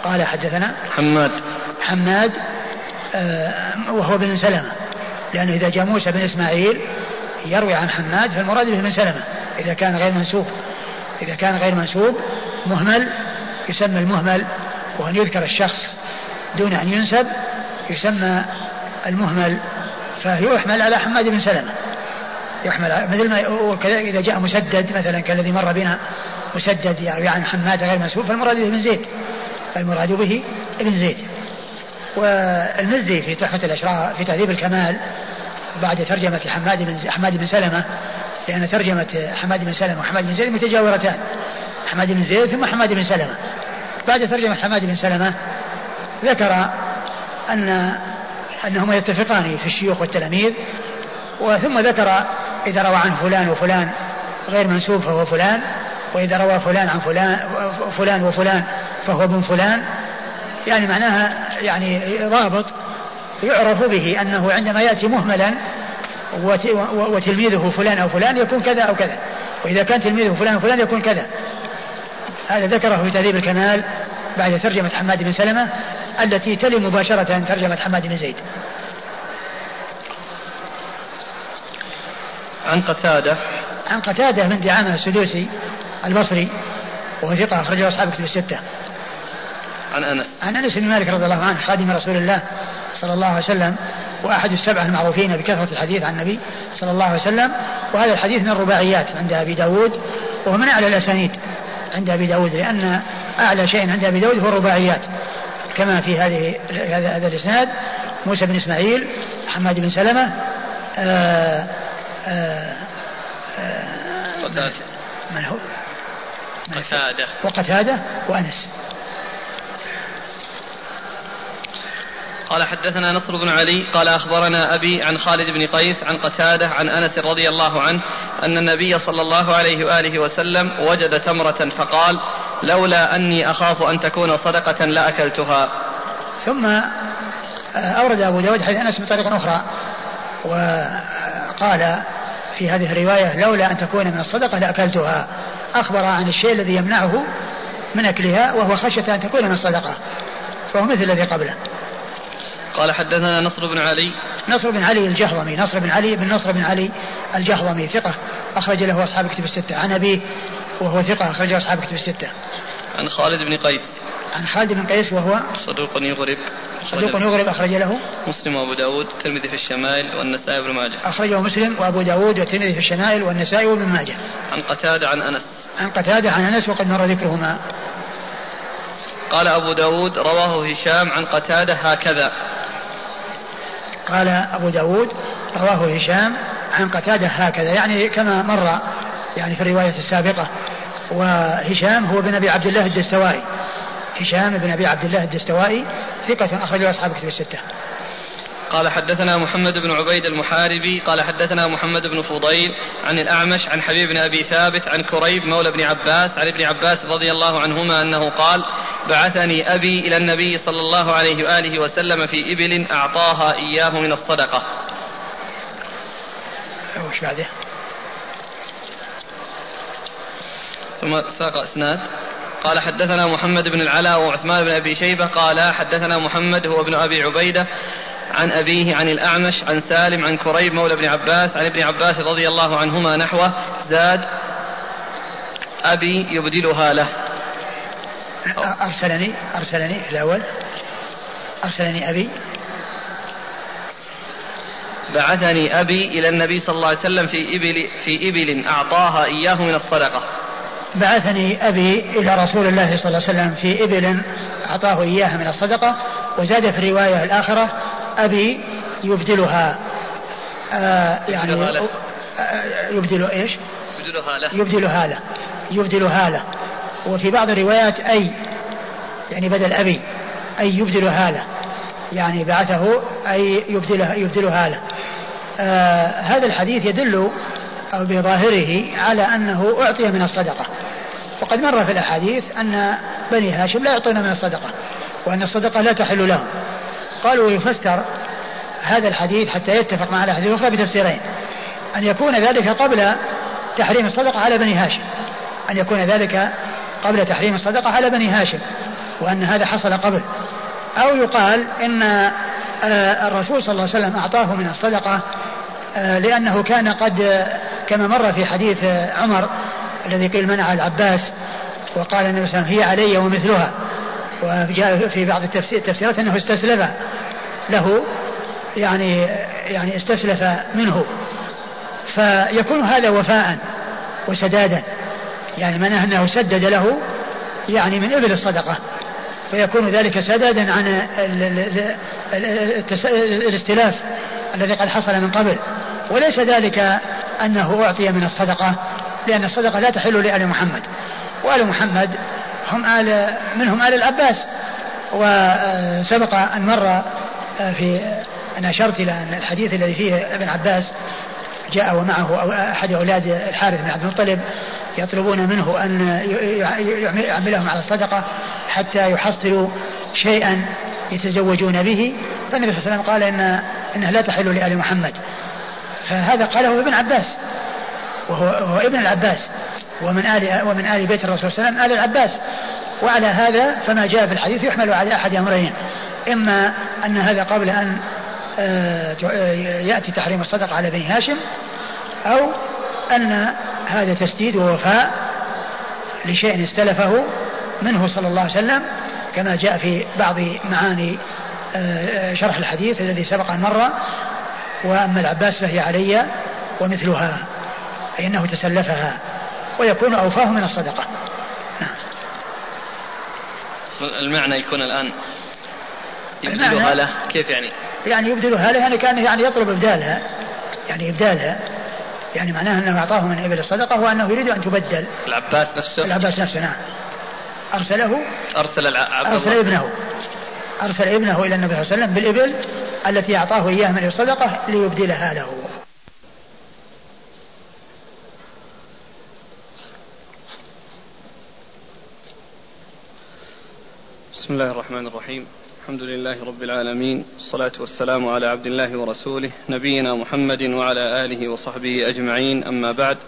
قال حدثنا حماد. حماد آه وهو بن سلمة. لأنه إذا جاء موسى بن إسماعيل يروي عن حماد فالمراد به بن سلمة. إذا كان غير منسوب إذا كان غير منسوب مهمل يسمى المهمل وأن يذكر الشخص دون أن ينسب يسمى المهمل. فيحمل على حماد بن سلمة. يحمل مثل ما وكذلك إذا جاء مسدد مثلا كالذي مر بنا مسدد يروي عن حماد غير منسوب فالمراد به بن زيد. المراد به ابن زيد. والمزي في تحفة الأشراف في تهذيب الكمال بعد ترجمة حماد بن حماد بن سلمة لأن ترجمة حماد بن سلمة وحماد بن زيد متجاورتان. حماد بن زيد ثم حماد بن سلمة. بعد ترجمة حماد بن سلمة ذكر أن أنهما يتفقان في الشيوخ والتلاميذ وثم ذكر إذا روى عن فلان وفلان غير منسوب فهو فلان وإذا روى فلان عن فلان فلان وفلان فهو ابن فلان يعني معناها يعني ضابط يعرف به أنه عندما يأتي مهملا وتلميذه فلان أو فلان يكون كذا أو كذا وإذا كان تلميذه فلان وفلان يكون كذا. هذا ذكره في تهذيب الكمال بعد ترجمة حماد بن سلمة التي تلي مباشرة ترجمة حماد بن زيد. عن قتادة. عن قتادة بن دعامة السدوسي البصري وهو ثقة أخرجه أصحاب كتب الستة. عن أنس عن أنس بن مالك رضي الله عنه خادم رسول الله صلى الله عليه وسلم وأحد السبعة المعروفين بكثرة الحديث عن النبي صلى الله عليه وسلم وهذا الحديث من الرباعيات عند أبي داود وهو من أعلى الأسانيد عند أبي داود لأن أعلى شيء عند أبي داود هو الرباعيات. كما في هذه هذا هذا الإسناد موسى بن إسماعيل حماد بن سلمة آآ آآ قتادة من هو؟ قتادة وقتادة. وأنس. قال حدثنا نصر بن علي قال أخبرنا أبي عن خالد بن قيس عن قتادة عن أنس رضي الله عنه أن النبي صلى الله عليه وآله وسلم وجد تمرة فقال لولا أني أخاف أن تكون صدقة لأكلتها ثم آه، أورد أبو داود حديث أنس بطريقة أخرى وقال في هذه الرواية لولا أن تكون من الصدقة لأكلتها أخبر عن الشيء الذي يمنعه من أكلها وهو خشية أن تكون من الصدقة. فهو مثل الذي قبله. قال حدثنا نصر بن علي. نصر بن علي الجهضمي. نصر بن علي بن نصر بن علي الجهضمي ثقة. أخرج له أصحاب كتب الستة. عن أبيه وهو ثقة. أخرج له أصحاب كتب الستة. عن خالد بن قيس. عن خالد بن قيس وهو صدوق يغرب. صدوق يغرب أخرج له. مسلم وأبو داود الترمذي في الشمائل والنسائي وابن ماجه. أخرجه مسلم وأبو داود والترمذي في الشمائل والنسائي وابن ماجه. عن قتادة عن أنس. عن قتادة عن أنس وقد مر ذكرهما. قال أبو داود رواه هشام عن قتادة هكذا. قال أبو داود رواه هشام عن قتادة هكذا. يعني كما مر يعني في الرواية السابقة. وهشام هو بن أبي عبد الله الدستوائي. هشام بن أبي عبد الله الدستوائي ثقة أخرجه أصحاب كتب الستة. قال حدثنا محمد بن عبيد المحاربي قال حدثنا محمد بن فضيل عن الأعمش عن حبيب بن أبي ثابت عن كريب مولى بن عباس عن ابن عباس رضي الله عنهما أنه قال بعثني أبي إلى النبي صلى الله عليه وآله وسلم في إبل أعطاها إياه من الصدقة. وش بعده؟ ثم ساق إسناد قال حدثنا محمد بن العلاء وعثمان بن أبي شيبة قال حدثنا محمد هو ابن أبي عبيدة عن أبيه عن الأعمش عن سالم عن كريب مولى ابن عباس عن ابن عباس رضي الله عنهما نحوه زاد أبي يبدلها له. أرسلني أرسلني الأول. أرسلني أبي. بعثني أبي إلى النبي صلى الله عليه وسلم في إبل في إبل أعطاها إياه من الصدقة. بعثني أبي إلى رسول الله صلى الله عليه وسلم في إبل أعطاه إياها من الصدقة وزاد في الرواية الآخرة أبي يبدلها آه يعني آه يبدل؟ يبدلها له. يبدلها له. يبدلها له. وفي بعض الروايات أي يعني بدل أبي أي يبدلها له. يعني بعثه أي يبدلها يبدلها له. آه هذا الحديث يدل أو بظاهره على أنه أعطي من الصدقة. وقد مر في الأحاديث أن بني هاشم لا يعطون من الصدقة وأن الصدقة لا تحل لهم. قالوا ويفسر هذا الحديث حتى يتفق مع الأحاديث الأخرى بتفسيرين. أن يكون ذلك قبل تحريم الصدقة على بني هاشم. أن يكون ذلك قبل تحريم الصدقة على بني هاشم وأن هذا حصل قبل. أو يقال إن آه، الرسول صلى الله عليه وسلم أعطاه من الصدقة آه، لأنه كان قد كما مر في حديث عمر الذي قيل منع العباس وقال النبي صلى الله عليه وسلم هي علي ومثلها. وجاء في بعض التفسيرات أنه استسلف له يعني يعني استسلف منه. فيكون هذا وفاء وسدادا. يعني معناه أنه سدد له يعني من إبل الصدقة. فيكون ذلك سدادا عن الاستلاف الذي قد حصل من قبل. وليس ذلك أنه أعطي من الصدقة لأن الصدقة لا تحل لآل محمد. وآل محمد هم آل منهم آل العباس. وسبق أن مر في أنا أشرت إلى أن الحديث الذي فيه ابن عباس جاء ومعه أحد أولاد الحارث بن عبد المطلب يطلبون منه أن يعملهم على الصدقة حتى يحصلوا شيئا يتزوجون به. فالنبي صلى الله عليه وسلم قال إن إنها لا تحل لآل محمد. فهذا قاله ابن عباس. وهو, ابن العباس. ومن آل ومن آل بيت الرسول صلى الله عليه وسلم آل العباس. وعلى هذا فما جاء في الحديث يحمل على أحد أمرين. إما أن هذا قبل أن آه، يأتي تحريم الصدقة على بني هاشم أو أن هذا تسديد ووفاء لشيء استلفه منه صلى الله عليه وسلم كما جاء في بعض معاني آه، شرح الحديث الذي سبق أن مر. وأما العباس فهي علي ومثلها أي أنه تسلفها ويكون أوفاه من الصدقة. نعم. المعنى يكون الآن يبدلها له كيف يعني؟ يعني يبدلها له يعني كان يعني يطلب إبدالها يعني إبدالها يعني معناه أنه أعطاه من إبل الصدقة وأنه يريد أن تبدل. العباس نفسه؟ العباس نفسه نعم. أرسله؟ أرسل العباس أرسل ابنه. أرسل ابنه إلى النبي صلى الله عليه وسلم بالإبل التي أعطاه إياها من الصدقة ليبدلها له. بسم الله الرحمن الرحيم. الحمد لله رب العالمين الصلاة والسلام على عبد الله ورسوله نبينا محمد وعلى آله وصحبه أجمعين. أما بعد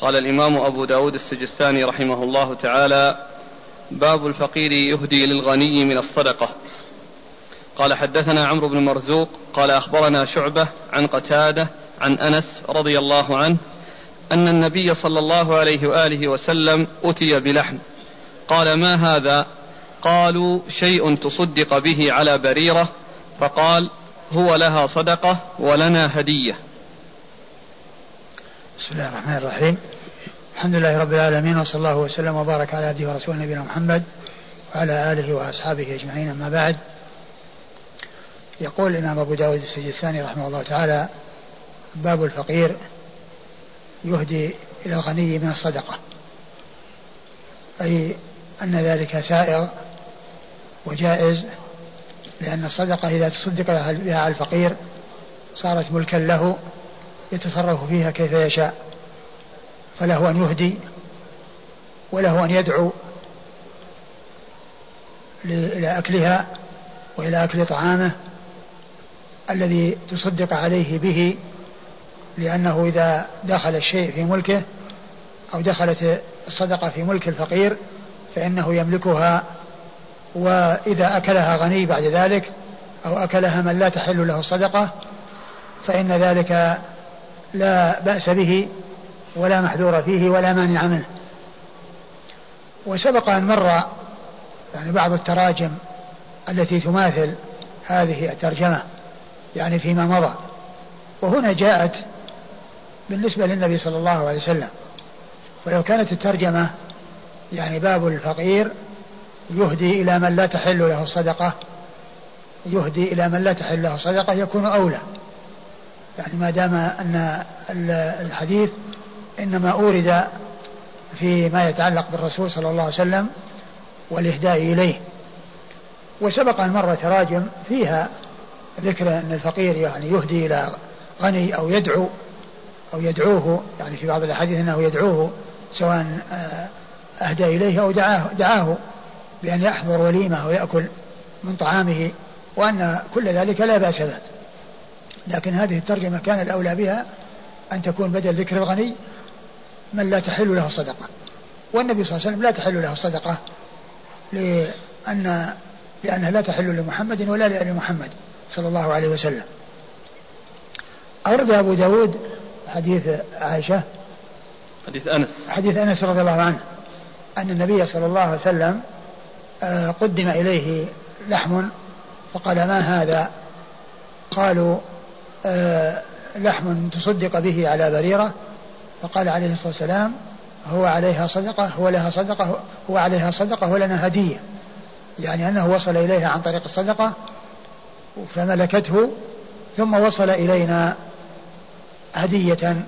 قال الإمام أبو داود السجستاني رحمه الله تعالى باب الفقير يهدي للغني من الصدقة. قال حدثنا عمرو بن مرزوق قال أخبرنا شعبة عن قتادة عن أنس رضي الله عنه أن النبي صلى الله عليه وآله وسلم أتي بلحم. قال ما هذا؟ قالوا شيء تصدق به على بريرة. فقال هو لها صدقة ولنا هدية. بسم الله الرحمن الرحيم. الحمد لله رب العالمين وصلى الله وسلم وبارك على عبده ورسوله نبينا محمد وعلى آله وأصحابه أجمعين أما بعد. يقول الإمام أبو داود السجستاني رحمه الله تعالى باب الفقير يهدي إلى الغني من الصدقة. أي أن ذلك سائر وجائز لأن الصدقة إذا تصدق بها الفقير صارت ملكا له يتصرف فيها كيف يشاء. فله أن يهدي وله أن يدعو إلى أكلها وإلى أكل طعامه الذي تصدق عليه به لأنه إذا دخل الشيء في ملكه أو دخلت الصدقة في ملك الفقير فإنه يملكها وإذا أكلها غني بعد ذلك أو أكلها من لا تحل له الصدقة فإن ذلك لا بأس به ولا محذور فيه ولا مانع منه. وسبق أن مر يعني بعض التراجم التي تماثل هذه الترجمة يعني فيما مضى. وهنا جاءت بالنسبة للنبي صلى الله عليه وسلم. ولو كانت الترجمة يعني باب الفقير يهدي إلى من لا تحل له الصدقة يهدي إلى من لا تحل له الصدقة يكون أولى. يعني ما دام أن الحديث إنما أورد فيما يتعلق بالرسول صلى الله عليه وسلم والإهداء إليه. وسبق أن مر تراجم فيها ذكر أن الفقير يعني يهدي إلى غني أو يدعو أو يدعوه يعني في بعض الأحاديث أنه يدعوه سواء آه، أهدى إليه أو دعاه, دعاه بأن يحضر وليمة ويأكل من طعامه وأن كل ذلك لا بأس به. لكن هذه الترجمة كان الأولى بها أن تكون بدل ذكر الغني من لا تحل له الصدقة والنبي صلى الله عليه وسلم لا تحل له الصدقة لأن لأنها لا تحل لمحمد ولا لآل محمد صلى الله عليه وسلم. أورد أبو داود حديث عائشة. حديث أنس. حديث أنس رضي الله عنه أن النبي صلى الله عليه وسلم آه، قدم إليه لحم فقال ما هذا؟ قالوا آه، لحم تصدق به على بريرة فقال عليه الصلاة والسلام هو عليها صدقة هو لها صدقة هو عليها صدقة ولنا هدية. يعني أنه وصل إليها عن طريق الصدقة فملكته ثم وصل إلينا هدية.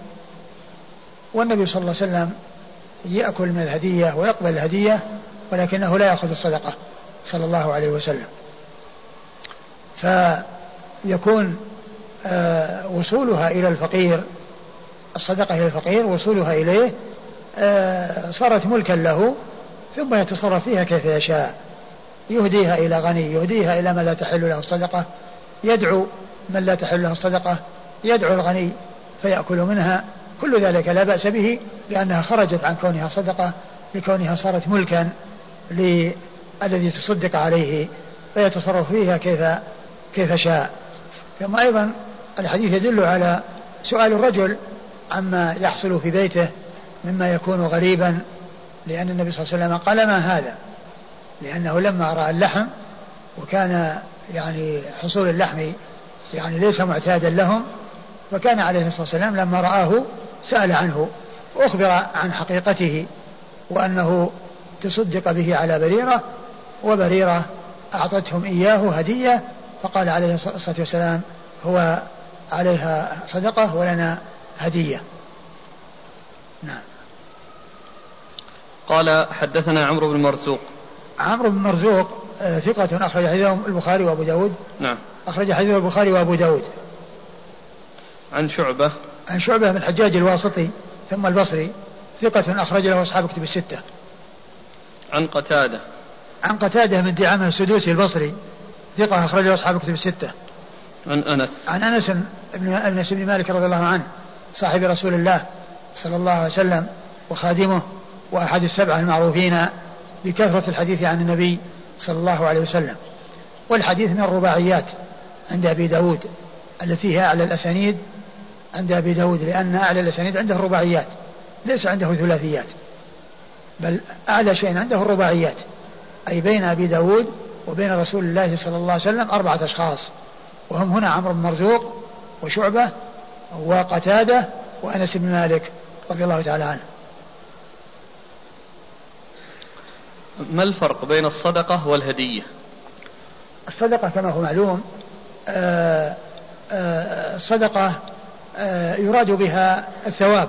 والنبي صلى الله عليه وسلم يأكل من الهدية ويقبل الهدية ولكنه لا يأخذ الصدقة صلى الله عليه وسلم. فيكون آه، وصولها إلى الفقير الصدقة إلى الفقير وصولها إليه آه، صارت ملكا له ثم يتصرف فيها كيف يشاء. يهديها إلى غني يهديها إلى من لا تحل له الصدقة. يدعو من لا تحل له الصدقة يدعو الغني فيأكل منها. كل ذلك لا بأس به لأنها خرجت عن كونها صدقة لكونها صارت ملكا للذي تصدق عليه فيتصرف فيها كيف كيف شاء. ثم أيضا الحديث يدل على سؤال الرجل عما يحصل في بيته مما يكون غريبا لأن النبي صلى الله عليه وسلم قال ما هذا؟ لأنه لما رأى اللحم وكان يعني حصول اللحم يعني ليس معتادا لهم فكان عليه الصلاة والسلام لما رآه سأل عنه وأخبر عن حقيقته وأنه تصدق به على بريرة وبريرة أعطتهم إياه هدية فقال عليه الصلاة والسلام هو عليها صدقة ولنا هدية. نعم. قال حدثنا عمرو بن مرزوق. عمرو بن مرزوق آه، ثقة أخرج حديثه البخاري وأبو داود. نعم. أخرج حديثه البخاري وأبو داود. عن شعبة. عن شعبة بن الحجاج الواسطي ثم البصري ثقة أخرج له أصحاب كتب الستة. عن قتادة. عن قتادة من دعامة السدوسي البصري ثقة أخرج له أصحاب كتب الستة. عن أنس. عن أنس بن أنس بن مالك رضي الله عنه. صاحب رسول الله صلى الله عليه وسلم وخادمه وأحد السبعة المعروفين بكثرة الحديث عن النبي صلى الله عليه وسلم. والحديث من الرباعيات عند أبي داود التي هي أعلى الأسانيد عند أبي داود لأن أعلى الأسانيد عنده الرباعيات ليس عنده ثلاثيات بل أعلى شيء عنده الرباعيات أي بين أبي داود وبين رسول الله صلى الله عليه وسلم أربعة أشخاص وهم هنا عمرو بن مرزوق وشعبة وقتادة وأنس بن مالك رضي الله تعالى عنه. ما الفرق بين الصدقة والهدية؟ الصدقة كما هو معلوم آه، آه، الصدقة آه، يراد بها الثواب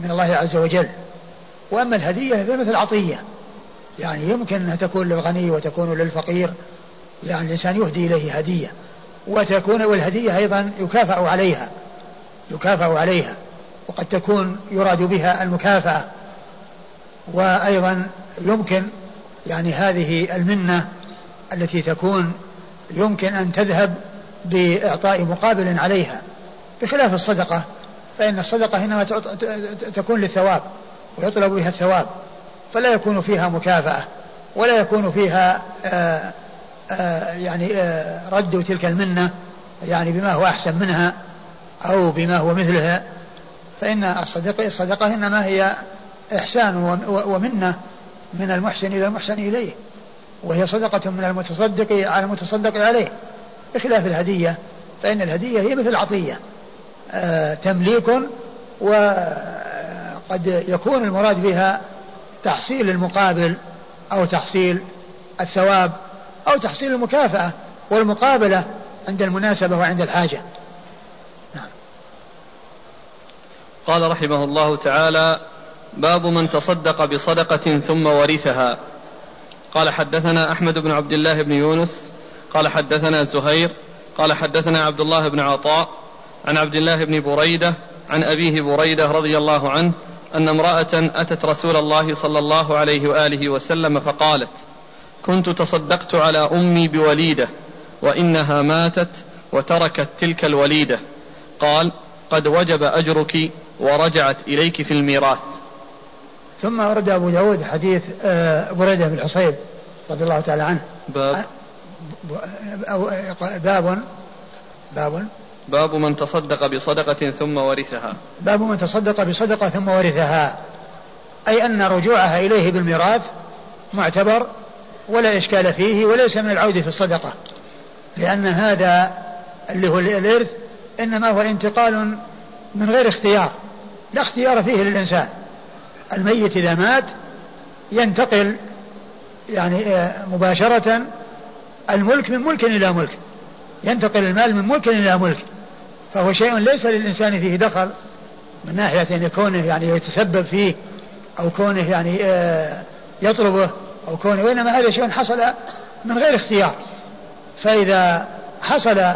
من الله عز وجل. وأما الهدية فهي مثل عطية يعني يمكن أن تكون للغني وتكون للفقير يعني الإنسان يهدي إليه هدية. وتكون والهدية أيضا يكافأ عليها. يكافأ عليها وقد تكون يراد بها المكافأة. وأيضا يمكن يعني هذه المنة التي تكون يمكن أن تذهب بإعطاء مقابل عليها. بخلاف الصدقة فإن الصدقة إنما تكون للثواب ويطلب بها الثواب فلا يكون فيها مكافأة ولا يكون فيها آآ آآ يعني آآ رد تلك المنة يعني بما هو أحسن منها. أو بما هو مثلها فإن الصدقة, الصدقة إنما هي إحسان ومنة من المحسن إلى المحسن إليه وهي صدقة من المتصدق على المتصدق عليه. بخلاف الهدية فإن الهدية هي مثل عطية آه تمليك وقد يكون المراد بها تحصيل المقابل أو تحصيل الثواب أو تحصيل المكافأة والمقابلة عند المناسبة وعند الحاجة نعم. قال رحمه الله تعالى باب من تصدق بصدقة ثم ورثها. قال حدثنا أحمد بن عبد الله بن يونس قال حدثنا زهير قال حدثنا عبد الله بن عطاء عن عبد الله بن بريدة عن أبيه بريدة رضي الله عنه أن امرأة أتت رسول الله صلى الله عليه وآله وسلم فقالت كنت تصدقت على أمي بوليدة وإنها ماتت وتركت تلك الوليدة. قال قد وجب أجرك ورجعت إليك في الميراث. ثم ورد أبو داود حديث آه، بريدة بن الحصيب رضي الله تعالى عنه. باب. باب باب. باب من تصدق بصدقة ثم ورثها. باب من تصدق بصدقة ثم ورثها. أي أن رجوعها إليه بالميراث معتبر ولا إشكال فيه وليس من العود في الصدقة. لأن هذا اللي هو الإرث إنما هو انتقال من غير اختيار لا اختيار فيه للإنسان. الميت إذا مات ينتقل يعني آه، مباشرة الملك من ملك إلى ملك ينتقل المال من ملك إلى ملك فهو شيء ليس للإنسان فيه دخل من ناحية أن كونه يعني يتسبب فيه أو كونه يعني آه، يطلبه أو كونه وإنما هذا شيء حصل من غير اختيار. فإذا حصل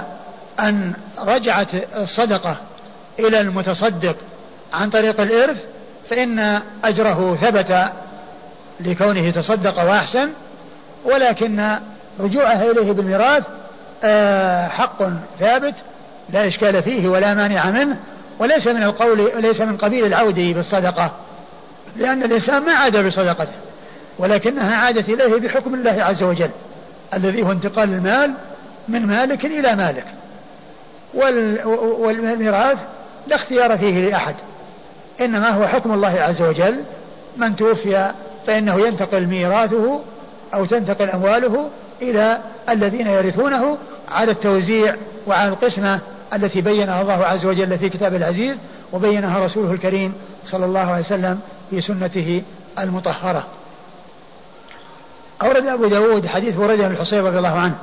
أن رجعت الصدقة إلى المتصدق عن طريق الإرث فإن أجره ثبت لكونه تصدق وأحسن ولكن رجوعها إليه بالميراث آه، حق ثابت لا إشكال فيه ولا مانع منه وليس من القول ليس من قبيل العود بالصدقة لأن الإنسان ما عاد بصدقته ولكنها عادت إليه بحكم الله عز وجل الذي هو انتقال المال من مالك إلى مالك. والميراث لا اختيار فيه لأحد. إنما هو حكم الله عز وجل. من توفي فإنه ينتقل ميراثه أو تنتقل أمواله إلى الذين يرثونه على التوزيع وعلى القسمة التي بينها الله عز وجل في كتابه العزيز وبينها رسوله الكريم صلى الله عليه وسلم في سنته المطهرة. أورد أبو داود حديث بريدة بن الحصير رضي الله عنه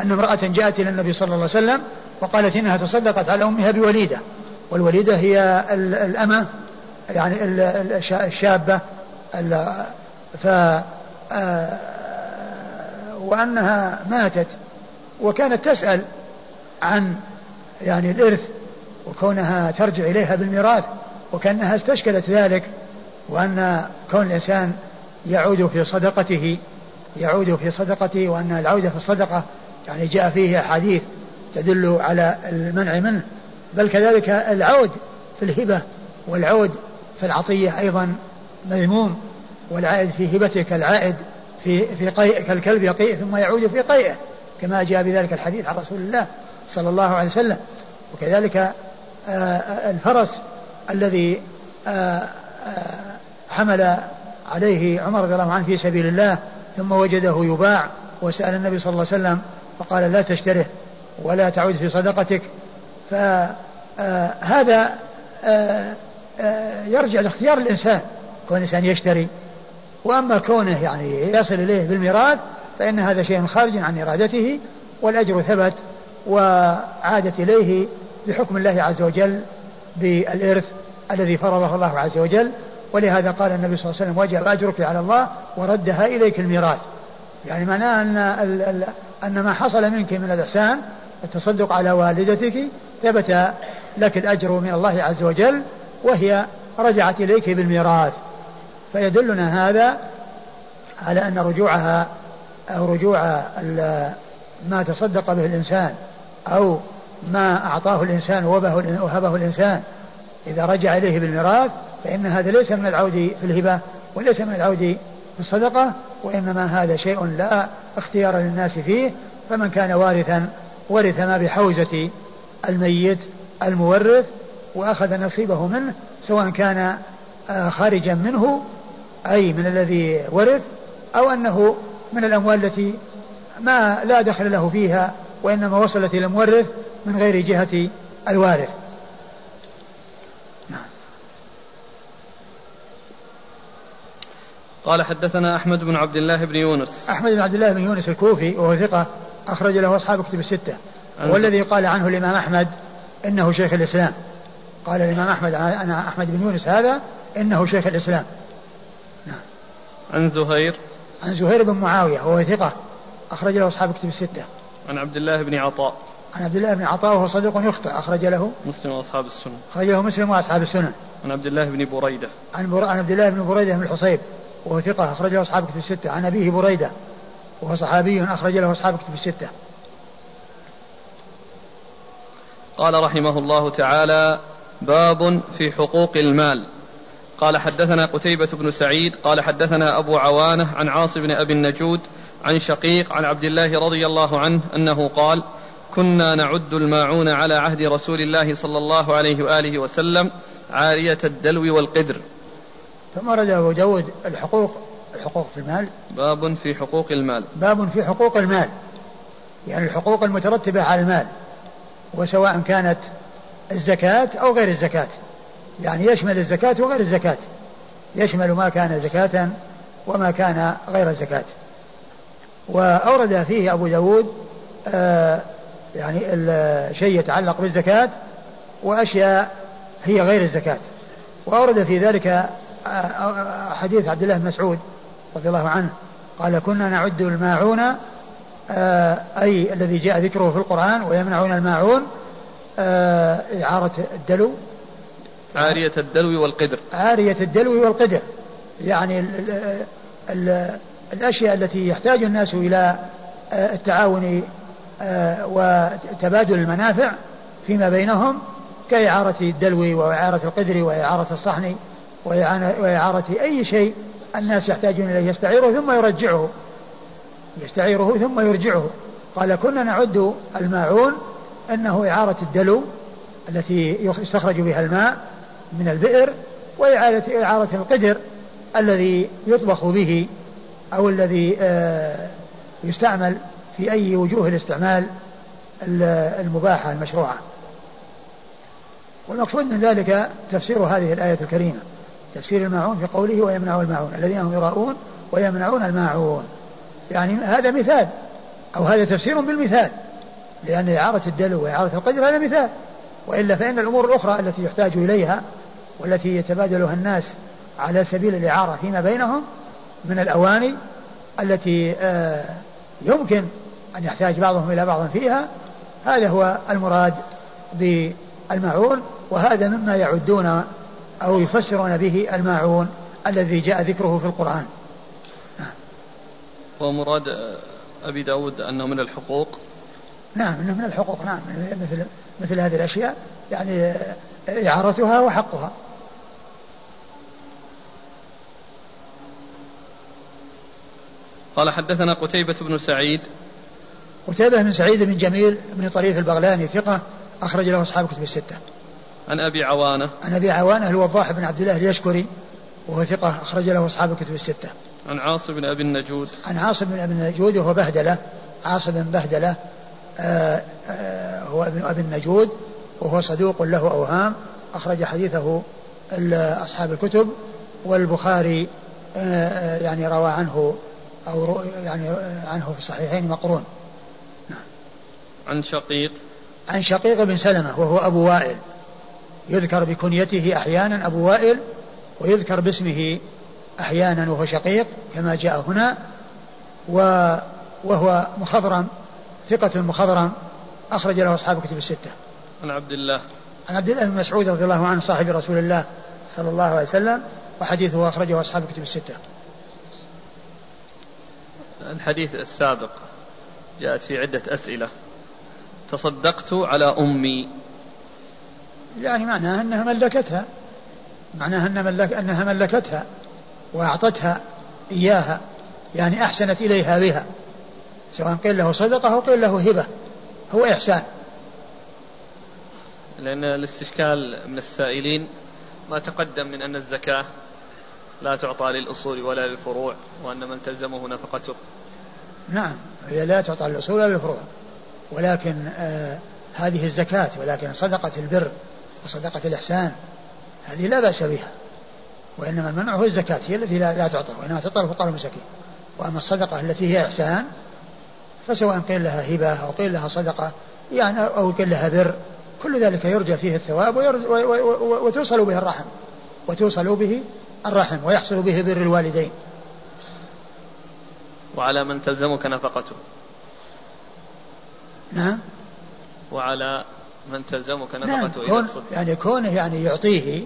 أن امرأة جاءت إلى النبي صلى الله عليه وسلم وقالت إنها تصدقت على أمها بوليدة والوليدة هي الأمة يعني الشابة ف آه، وأنها ماتت وكانت تسأل عن يعني الإرث وكونها ترجع إليها بالميراث وكأنها استشكلت ذلك وأن كون الإنسان يعود في صدقته يعود في صدقته وأن العودة في الصدقة يعني جاء فيه أحاديث تدل على المنع منه بل كذلك العود في الهبة والعود في العطية أيضا مذموم والعائد في هبته كالعائد في في قيء كالكلب يقيء ثم يعود في قيئه كما جاء بذلك الحديث عن رسول الله صلى الله عليه وسلم. وكذلك آه، الفرس الذي آه، آه، حمل عليه عمر رضي الله عنه في سبيل الله ثم وجده يباع وسأل النبي صلى الله عليه وسلم فقال لا تشتره ولا تعود في صدقتك. فهذا يرجع لاختيار الإنسان كون الإنسان يشتري. وأما كونه يعني يصل إليه بالميراث فإن هذا شيء خارج عن إرادته والأجر ثبت وعادت إليه بحكم الله عز وجل بالإرث الذي فرضه الله عز وجل. ولهذا قال النبي صلى الله عليه وسلم وجب أجرك على الله وردها إليك الميراث. يعني معناه أن, أن ما حصل منك من الإحسان التصدق على والدتك ثبت لك الأجر من الله عز وجل وهي رجعت إليك بالميراث. فيدلنا هذا على أن رجوعها أو رجوع ما تصدق به الإنسان أو ما أعطاه الإنسان وهبه الإنسان إذا رجع إليه بالميراث فإن هذا ليس من العود في الهبة وليس من العود في الصدقة وإنما هذا شيء لا اختيار للناس فيه فمن كان وارثا ورث ما بحوزة الميت المورث وأخذ نصيبه منه سواء كان آه، خارجا منه أي من الذي ورث أو أنه من الأموال التي ما لا دخل له فيها وإنما وصلت إلى المورث من غير جهة الوارث. قال حدثنا أحمد بن عبد الله بن يونس. أحمد بن عبد الله بن يونس الكوفي وهو ثقة أخرج له أصحاب كتب الستة. والذي قال عنه الإمام أحمد إنه شيخ الإسلام. قال الإمام أحمد أنا أحمد بن يونس هذا إنه شيخ الإسلام. نعم. عن زهير. عن زهير بن معاوية وهو ثقة. أخرج له أصحاب كتب الستة. عن عبد الله بن عطاء. عن عبد الله بن عطاء وهو صديق يخطئ. أخرج له. مسلم وأصحاب السنن. أخرج له مسلم وأصحاب السنن. عن عبد الله بن بريدة. عن, بر... عن عبد الله بن بريدة بن الحصيب وهو ثقة. أخرج له أصحاب كتب الستة. عن أبيه بريدة. وهو صحابي أخرج له أصحاب كتب الستة. قال رحمه الله تعالى باب في حقوق المال. قال حدثنا قتيبة بن سعيد قال حدثنا أبو عوانة عن عاص بن أبي النجود عن شقيق عن عبد الله رضي الله عنه أنه قال كنا نعد الماعون على عهد رسول الله صلى الله عليه وآله وسلم عارية الدلو والقدر. ثم ورد أبو داود الحقوق الحقوق في المال؟ باب في حقوق المال. باب في حقوق المال. يعني الحقوق المترتبة على المال وسواء كانت الزكاة أو غير الزكاة. يعني يشمل الزكاة وغير الزكاة. يشمل ما كان زكاة وما كان غير زكاة. وأورد فيه أبو داود آه يعني شيء يتعلق بالزكاة وأشياء هي غير الزكاة. وأورد في ذلك آه، آه، حديث عبد الله بن مسعود رضي الله عنه قال كنا نعد الماعون آه أي الذي جاء ذكره في القرآن ويمنعون الماعون آه إعارة الدلو. عارية الدلو والقدر. عارية الدلو والقدر. يعني ال ال الأشياء التي يحتاج الناس إلى آه، التعاون وتبادل المنافع فيما بينهم كإعارة الدلو وإعارة القدر وإعارة الصحن وإعارة أي شيء الناس يحتاجون إليه يستعيره ثم يرجعه. يستعيره ثم يرجعه. قال كنا نعد الماعون أنه إعارة الدلو التي يستخرج بها الماء من البئر وإعادة إعارة القدر الذي يطبخ به أو الذي آه، يستعمل في أي وجوه الاستعمال المباحة المشروعة. والمقصود من ذلك تفسير هذه الآية الكريمة. تفسير الماعون في قوله ويمنع الماعون الذين هم يراؤون ويمنعون الماعون. يعني هذا مثال أو هذا تفسير بالمثال لأن إعارة الدلو وإعارة القدر هذا مثال. وإلا فإن الأمور الأخرى التي يحتاج إليها والتي يتبادلها الناس على سبيل الإعارة فيما بينهم من الأواني التي آه، يمكن أن يحتاج بعضهم إلى بعض فيها هذا هو المراد بالماعون وهذا مما يعدون أو يفسرون به الماعون الذي جاء ذكره في القرآن. ومراد أبي داود أنه من الحقوق؟ نعم إنه من الحقوق نعم. مثل مثل هذه الأشياء يعني إعارتها وحقها. قال حدثنا قتيبة بن سعيد. قتيبة بن سعيد بن جميل بن طريف البغلاني ثقة أخرج له أصحاب كتب الستة. عن أبي عوانة. عن أبي عوانة الوضاح بن عبد الله اليشكري وهو ثقة أخرج له أصحاب الكتب الستة. عن عاصم بن أبي النجود. عن عاصم بن أبي النجود وهو بهدلة عاصم بن بهدلة آآ آه، آآ آه، هو ابن أبي النجود وهو صدوق له أوهام أخرج حديثه أصحاب الكتب والبخاري آه، يعني روى عنه أو يعني عنه في الصحيحين مقرون نعم. عن شقيق عن شقيق بن سلمة وهو أبو وائل يذكر بكنيته أحيانا أبو وائل ويذكر باسمه أحيانا وهو شقيق كما جاء هنا وهو مخضرم ثقة مخضرم أخرج له أصحاب كتب الستة. عن عبد الله. عن عبد الله بن مسعود رضي الله عنه صاحب رسول الله صلى الله عليه وسلم وحديثه أخرجه أصحاب كتب الستة. الحديث السابق جاءت في عدة أسئلة. تصدقت على أمي. يعني معناها أنها ملكتها. معناها أن ملك أنها ملكتها وأعطتها إياها يعني أحسنت إليها بها. سواء قيل له صدقة أو قيل له هبة هو إحسان. لأن الاستشكال من السائلين ما تقدم من أن الزكاة لا تعطى للأصول ولا للفروع وأن من تلزمه نفقته. نعم هي لا تعطى للأصول ولا للفروع ولكن آه هذه الزكاة ولكن صدقة البر. وصدقة الإحسان. هذه لا بأس بها. وإنما المنع هو الزكاة هي التي لا, لا تعطى وإنما تعطى الفقراء المساكين. وأما الصدقة التي هي إحسان فسواء قيل لها هبة أو قيل لها صدقة يعني أو قيل لها بر كل ذلك يرجى فيه الثواب وتوصل به الرحم. وتوصل به الرحم ويحصل به بر الوالدين. وعلى من تلزمك نفقته. نعم. وعلى من تلزمك نفقته نعم كون يعني كونه يعني يعطيه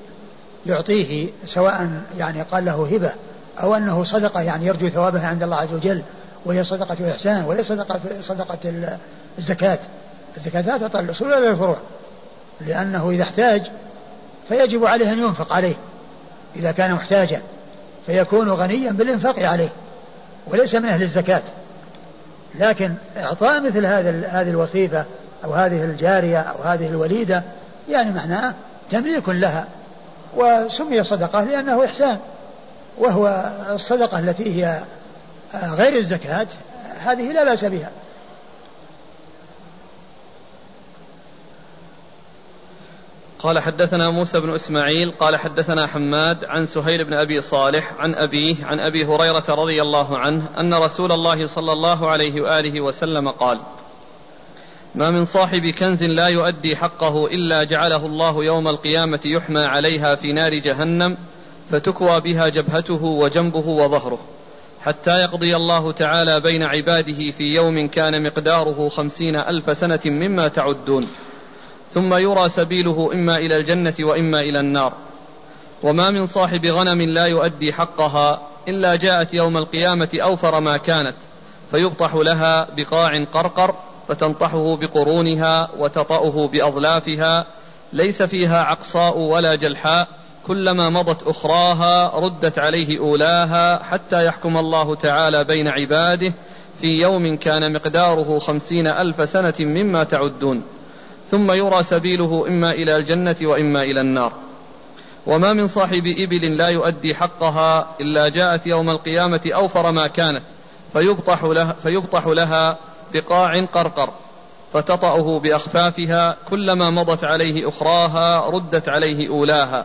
يعطيه سواء يعني قال له هبة أو أنه صدقة يعني يرجو ثوابها عند الله عز وجل وهي صدقة إحسان وليس صدقة صدقة الزكاة. الزكاة لا تعطى للأصول ولا للفروع لأنه إذا احتاج فيجب عليه أن ينفق عليه إذا كان محتاجا فيكون غنيا بالإنفاق عليه وليس من أهل الزكاة. لكن إعطاء مثل هذا هذه الوصيفة أو هذه الجارية أو هذه الوليدة يعني معناه تمليك لها. وسمي صدقة لأنه إحسان. وهو الصدقة التي هي غير الزكاة هذه لا بأس بها. قال حدثنا موسى بن إسماعيل قال حدثنا حماد عن سهيل بن أبي صالح عن أبيه عن أبي هريرة رضي الله عنه أن رسول الله صلى الله عليه وآله وسلم قال: ما من صاحب كنز لا يؤدي حقه إلا جعله الله يوم القيامة يحمى عليها في نار جهنم فتكوى بها جبهته وجنبه وظهره. حتى يقضي الله تعالى بين عباده في يوم كان مقداره خمسين ألف سنة مما تعدون. ثم يرى سبيله إما إلى الجنة وإما إلى النار. وما من صاحب غنم لا يؤدي حقها إلا جاءت يوم القيامة أوفر ما كانت فيبطح لها بقاع قرقر فتنطحه بقرونها وتطأه بأظلافها ليس فيها عقصاء ولا جلحاء كلما مضت أخراها ردت عليه أولاها حتى يحكم الله تعالى بين عباده في يوم كان مقداره خمسين ألف سنة مما تعدون. ثم يرى سبيله إما إلى الجنة وإما إلى النار. وما من صاحب إبل لا يؤدي حقها إلا جاءت يوم القيامة أوفر ما كانت فيبطح لها, فيبطح لها بقاع قرقر فتطأه بأخفافها كلما مضت عليه أخراها ردت عليه أولاها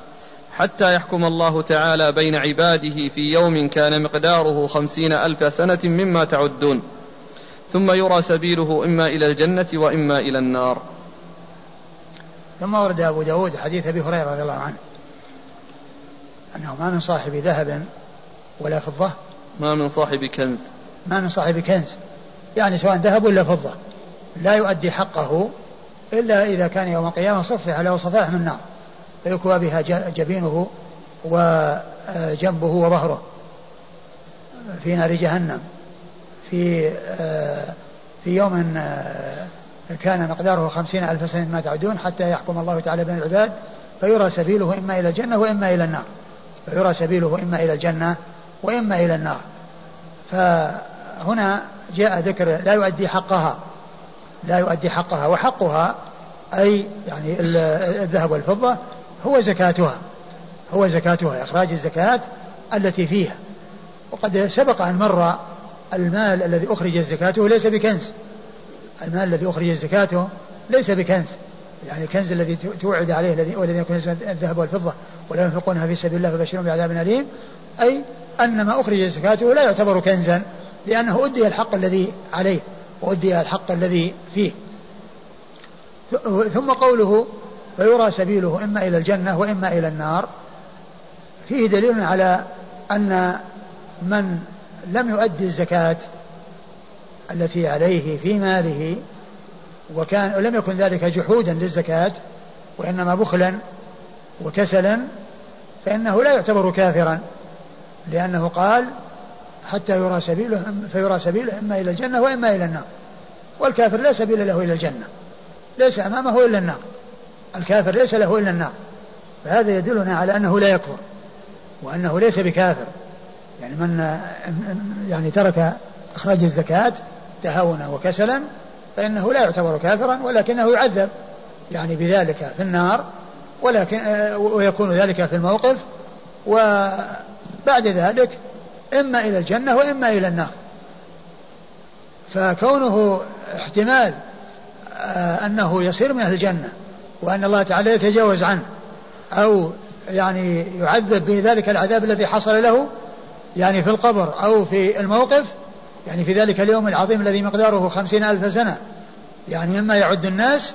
حتى يحكم الله تعالى بين عباده في يوم كان مقداره خمسين ألف سنة مما تعدون ثم يرى سبيله إما إلى الجنة وإما إلى النار. ثم ورد أبو داود حديث أبي هريرة رضي الله عنه أنه ما من صاحب ذهب ولا فضة ما من صاحب كنز. ما من صاحب كنز يعني سواء ذهب ولا فضة. لا يؤدي حقه إلا إذا كان يوم القيامة صفح له صفائح من نار. فيكوى بها جبينه وجنبه وظهره. في نار جهنم. في في يوم كان مقداره خمسين ألف سنة ما تعدون حتى يحكم الله تعالى بين العباد فيرى سبيله إما إلى الجنة وإما إلى النار. فيرى سبيله إما إلى الجنة وإما إلى النار. فهنا جاء ذكر لا يؤدي حقها لا يؤدي حقها وحقها أي يعني الذهب والفضة هو زكاتها هو زكاتها إخراج الزكاة التي فيها. وقد سبق أن مر المال الذي أخرج زكاته ليس بكنز. المال الذي أخرج زكاته ليس بكنز. يعني الكنز الذي توعد عليه الذي يكون الذهب والفضة ولا ينفقونها في سبيل الله فبشرهم بعذاب أليم. أي أن ما أخرج زكاته لا يعتبر كنزا. لأنه أدي الحق الذي عليه وأدي الحق الذي فيه. ثم قوله فيرى سبيله إما إلى الجنة وإما إلى النار. فيه دليل على أن من لم يؤدي الزكاة التي عليه في ماله وكان ولم يكن ذلك جحودا للزكاة وإنما بخلا وكسلا فإنه لا يعتبر كافرا لأنه قال حتى يرى سبيله فيرى سبيله إما إلى الجنة وإما إلى النار. والكافر لا سبيل له إلى الجنة. ليس أمامه إلا النار. الكافر ليس له إلا النار. فهذا يدلنا على أنه لا يكفر وأنه ليس بكافر. يعني من يعني ترك إخراج الزكاة تهاونا وكسلا فإنه لا يعتبر كافرا ولكنه يعذب. يعني بذلك في النار ولكن ويكون ذلك في الموقف. وبعد ذلك إما إلى الجنة وإما إلى النار. فكونه احتمال آه، أنه يصير من أهل الجنة وأن الله تعالى يتجاوز عنه أو يعني يعذب بذلك العذاب الذي حصل له يعني في القبر أو في الموقف يعني في ذلك اليوم العظيم الذي مقداره خمسين ألف سنة يعني مما يعد الناس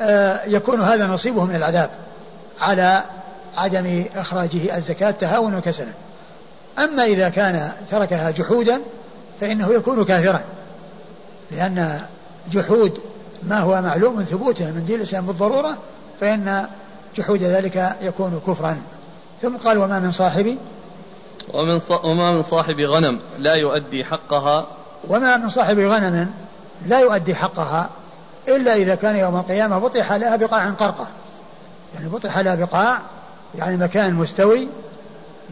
آه، يكون هذا نصيبه من العذاب على عدم إخراجه الزكاة تهاونا وكسلا أما إذا كان تركها جحودا فإنه يكون كافرا لأن جحود ما هو معلوم ثبوته من دين الإسلام بالضرورة فإن جحود ذلك يكون كفرا. ثم قال وما من صاحب ومن وما من صاحب غنم لا يؤدي حقها. وما من صاحب غنم لا يؤدي حقها إلا إذا كان يوم القيامة بطح لها بقاع قرقر. يعني بطح لها بقاع يعني مكان مستوي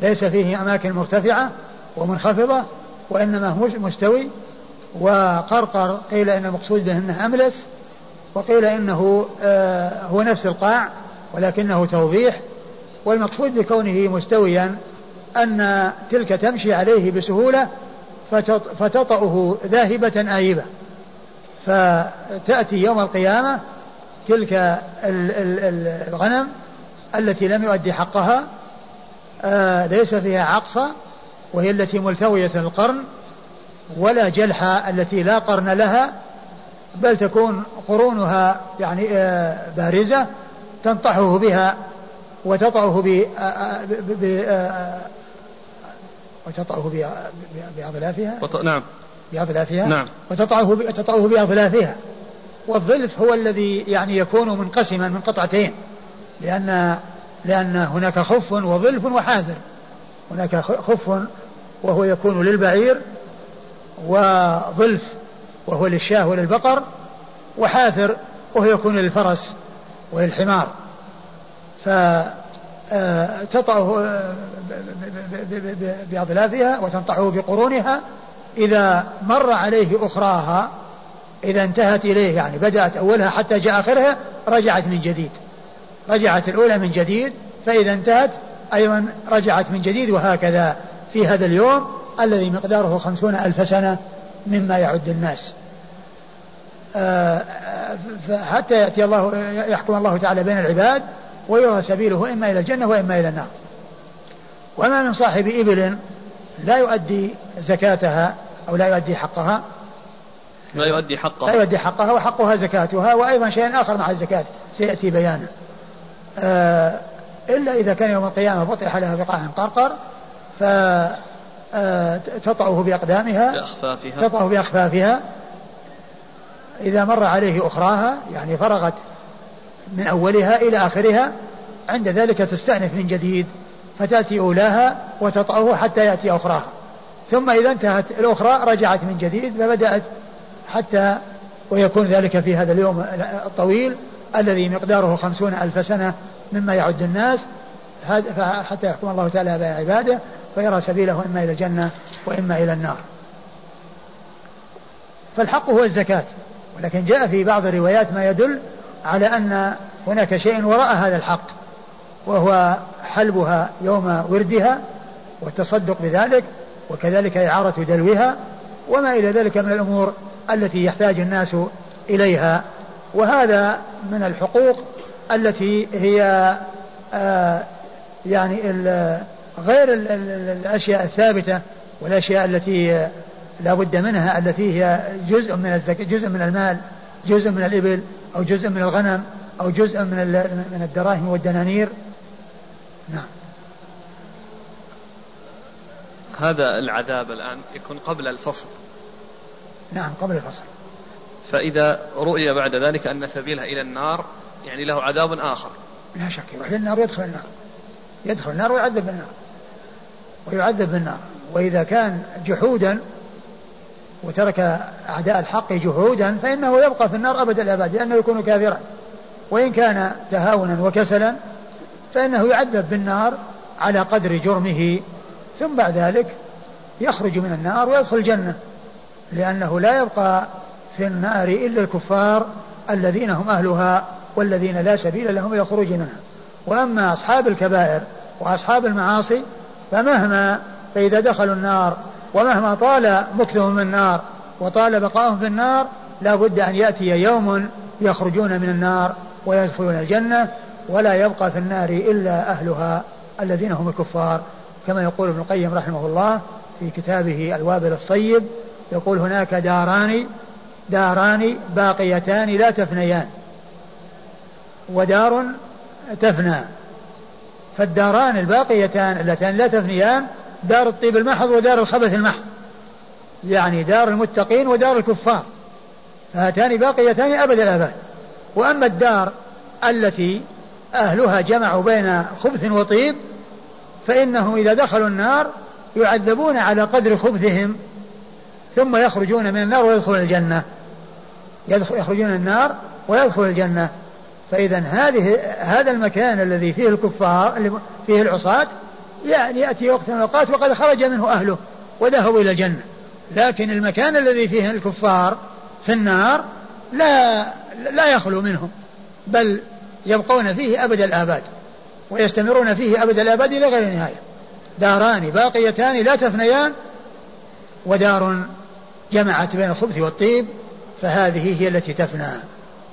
ليس فيه أماكن مرتفعة ومنخفضة وإنما هو مستوي وقرقر قيل إن المقصود به أنه أملس وقيل إنه آه هو نفس القاع ولكنه توضيح والمقصود بكونه مستويا أن تلك تمشي عليه بسهولة فتطأه ذاهبة آيبة. فتأتي يوم القيامة تلك الغنم التي لم يؤدي حقها ليس فيها عقصة وهي التي ملتوية القرن ولا جلحة التي لا قرن لها بل تكون قرونها يعني آه بارزة تنطحه بها وتطعه ب وتطأه بأظلافها؟ وط... نعم. بأظلافها؟ نعم. وتطأه تطأه بأظلافها. والظلف هو الذي يعني يكون منقسما من قطعتين لأن لأن هناك خف وظلف وحافر هناك خف وهو يكون للبعير وظلف وهو للشاه وللبقر وحافر وهو يكون للفرس وللحمار. فتطأه آه، بأظلافها وتنطحه بقرونها. إذا مر عليه أخراها إذا انتهت إليه يعني بدأت أولها حتى جاء آخرها رجعت من جديد. رجعت الأولى من جديد فإذا انتهت أيضا رجعت من جديد وهكذا في هذا اليوم الذي مقداره خمسون ألف سنة مما يعد الناس. آه، حتى يأتي الله يحكم الله تعالى بين العباد ويرى سبيله إما إلى الجنة وإما إلى النار. وما من صاحب إبل لا يؤدي زكاتها أو لا يؤدي حقها. لا يؤدي حقها. لا يؤدي حقها وحقها زكاتها وأيضا شيء آخر مع الزكاة. سيأتي بيانه. إلا إذا كان يوم القيامة بطح لها بقاع قرقر فتطأه بأقدامها بأخفافها. تطأه بأخفافها. إذا مر عليه أخراها يعني فرغت من أولها إلى آخرها عند ذلك تستأنف من جديد فتأتي أولاها وتطأه حتى يأتي أخراها. ثم إذا انتهت الأخرى رجعت من جديد فبدأت حتى ويكون ذلك في هذا اليوم الطويل الذي مقداره خمسون ألف سنة مما يعد الناس حتى يحكم الله تعالى بين عباده فيرى سبيله إما إلى الجنة وإما إلى النار. فالحق هو الزكاة ولكن جاء في بعض الروايات ما يدل على أن هناك شيء وراء هذا الحق وهو حلبها يوم وردها والتصدق بذلك وكذلك إعارة دلوها وما إلى ذلك من الأمور التي يحتاج الناس إليها. وهذا من الحقوق التي هي آه يعني غير الأشياء الثابتة والأشياء التي لا بد منها التي هي جزء من الزكاة جزء من المال جزء من الإبل أو جزء من الغنم أو جزء من من الدراهم والدنانير. نعم. هذا العذاب الآن يكون قبل الفصل. نعم قبل الفصل. فإذا رؤي بعد ذلك أن سبيلها إلى النار يعني له عذاب آخر. لا شك يروح للنار ويدخل النار. يدخل النار ويعذب بالنار. ويعذب بالنار. وإذا كان جحودا وترك أعداء الحق جحودا فإنه يبقى في النار أبد الأبد لأنه يكون كافرا. وإن كان تهاونا وكسلا فإنه يعذب بالنار على قدر جرمه. ثم بعد ذلك يخرج من النار ويدخل الجنة لأنه لا يبقى في النار إلا الكفار الذين هم أهلها والذين لا سبيل لهم إلى الخروج منها. وأما أصحاب الكبائر وأصحاب المعاصي فمهما فإذا دخلوا النار ومهما طال مكثهم في النار وطال بقاؤهم في النار لا بد أن يأتي يوم يخرجون من النار ويدخلون الجنة ولا يبقى في النار إلا أهلها الذين هم الكفار. كما يقول ابن القيم رحمه الله في كتابه الوابل الصيب يقول هناك داران داران باقيتان لا تفنيان ودار تفنى. فالداران الباقيتان اللتان لا تفنيان دار الطيب المحض ودار الخبث المحض يعني دار المتقين ودار الكفار. هاتان باقيتان أبد الآباد. وأما الدار التي أهلها جمعوا بين خبث وطيب فإنهم إذا دخلوا النار يعذبون على قدر خبثهم ثم يخرجون من النار ويدخلون الجنة. يخرجون النار ويدخل الجنة. فإذا هذه هذا المكان الذي فيه الكفار اللي فيه العصاة يعني يأتي وقت من الأوقات وقد خرج منه أهله وذهبوا إلى الجنة. لكن المكان الذي فيه الكفار في النار لا لا يخلو منهم بل يبقون فيه أبد الآباد ويستمرون فيه أبد الآباد إلى غير نهاية. داران باقيتان لا تفنيان ودار جمعت بين الخبث والطيب فهذه هي التي تفنى.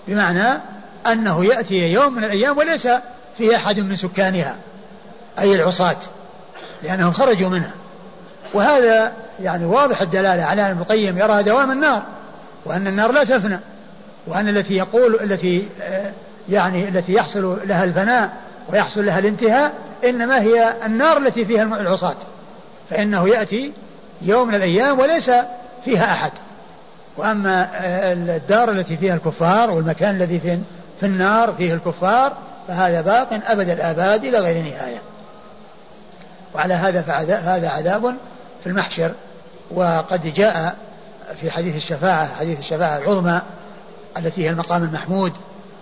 بمعنى أنه يأتي يوم من الأيام وليس في أحد من سكانها أي العصاة لأنهم خرجوا منها. وهذا يعني واضح الدلالة على أن ابن القيم يرى دوام النار وأن النار لا تفنى وأن التي يقول التي آه، يعني التي يحصل لها الفناء ويحصل لها الانتهاء إنما هي النار التي فيها العصاة. فإنه يأتي يوم من الأيام وليس فيها أحد. وأما الدار التي فيها الكفار والمكان الذي في النار فيه الكفار فهذا باق أبد الآباد إلى غير نهاية. وعلى هذا فهذا عذاب في المحشر. وقد جاء في حديث الشفاعة حديث الشفاعة العظمى التي هي المقام المحمود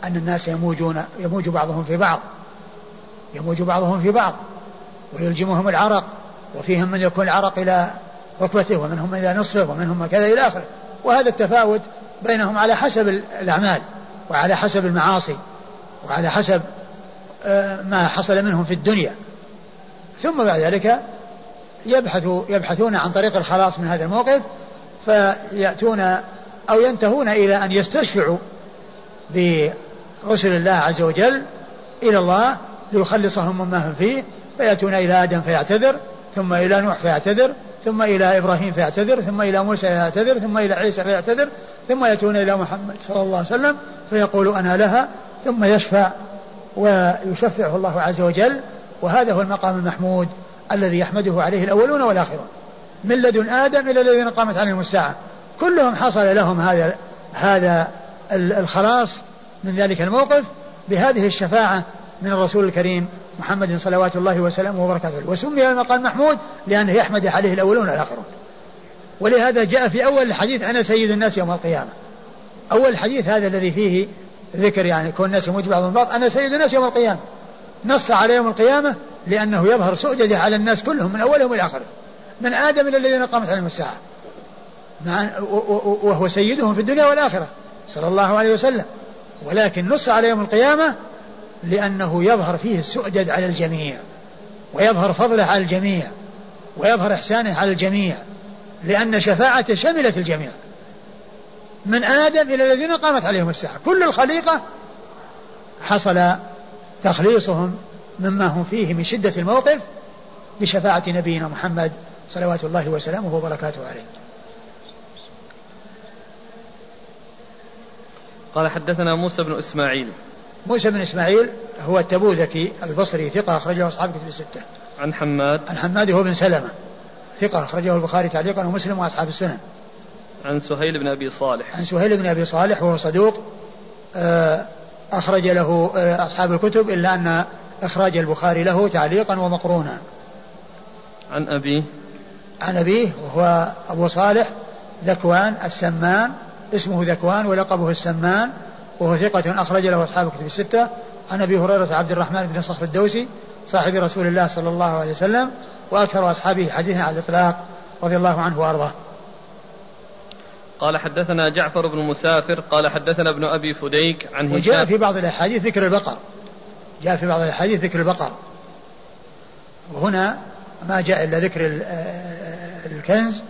أن الناس يموجون يموج بعضهم في بعض. يموج بعضهم في بعض. ويلجمهم العرق. وفيهم من يكون العرق إلى ركبته ومنهم إلى نصفه ومنهم كذا إلى آخره. وهذا التفاوت بينهم على حسب الأعمال وعلى حسب المعاصي وعلى حسب آه، ما حصل منهم في الدنيا. ثم بعد ذلك يبحثوا يبحثون عن طريق الخلاص من هذا الموقف فيأتون أو ينتهون إلى أن يستشفعوا برسل الله عز وجل إلى الله ليخلصهم مما هم فيه فيأتون إلى آدم فيعتذر ثم إلى نوح فيعتذر ثم إلى إبراهيم فيعتذر ثم إلى موسى فيعتذر ثم إلى عيسى فيعتذر ثم يأتون إلى محمد صلى الله عليه وسلم فيقول أنا لها ثم يشفع ويشفعه الله عز وجل. وهذا هو المقام المحمود الذي يحمده عليه الأولون والآخرون. من لدن آدم إلى الذين قامت عليهم الساعة. كلهم حصل لهم هذا هذا الخلاص من ذلك الموقف بهذه الشفاعة من الرسول الكريم محمد صلوات الله وسلامه وبركاته. وسمي المقام محمود لأنه يحمد عليه الأولون والآخرون ولهذا جاء في أول الحديث أنا سيد الناس يوم القيامة. أول الحديث هذا الذي فيه ذكر يعني كون الناس يموت بعضهم بعض أنا سيد الناس يوم القيامة. نص على يوم القيامة لأنه يظهر سؤدده على الناس كلهم من أولهم إلى آخرهم. من آدم إلى الذين قامت عليهم الساعة. مع وهو سيدهم في الدنيا والآخرة. صلى الله عليه وسلم. ولكن نص على يوم القيامة لأنه يظهر فيه السؤدد على الجميع ويظهر فضله على الجميع ويظهر إحسانه على الجميع لأن شفاعته شملت الجميع. من آدم إلى الذين قامت عليهم الساعة. كل الخليقة حصل تخليصهم مما هم فيه من شدة الموقف بشفاعة نبينا محمد صلوات الله وسلامه وبركاته عليه. قال حدثنا موسى بن إسماعيل. موسى بن إسماعيل هو التبوذكي البصري ثقة أخرجه أصحاب كتب الستة. عن حماد. عن حماد هو بن سلمة ثقة أخرجه البخاري تعليقا ومسلم وأصحاب السنن. عن سهيل بن أبي صالح. عن سهيل بن أبي صالح وهو صدوق آه، أخرج له آه، أصحاب الكتب إلا أن إخراج البخاري له تعليقا ومقرونا. عن أبيه. عن أبيه وهو أبو صالح ذكوان السمان اسمه ذكوان ولقبه السمان وهو ثقة أخرج له أصحاب الكتب الستة. عن أبي هريرة عبد الرحمن بن صخر الدوسي صاحب رسول الله صلى الله عليه وسلم وأكثر أصحابه حديثا على الإطلاق رضي الله عنه وأرضاه. قال حدثنا جعفر بن مسافر قال حدثنا ابن أبي فديك عن هشام. وجاء في بعض الأحاديث ذكر البقر. جاء في بعض الأحاديث ذكر البقر. وهنا ما جاء إلا ذكر الكنز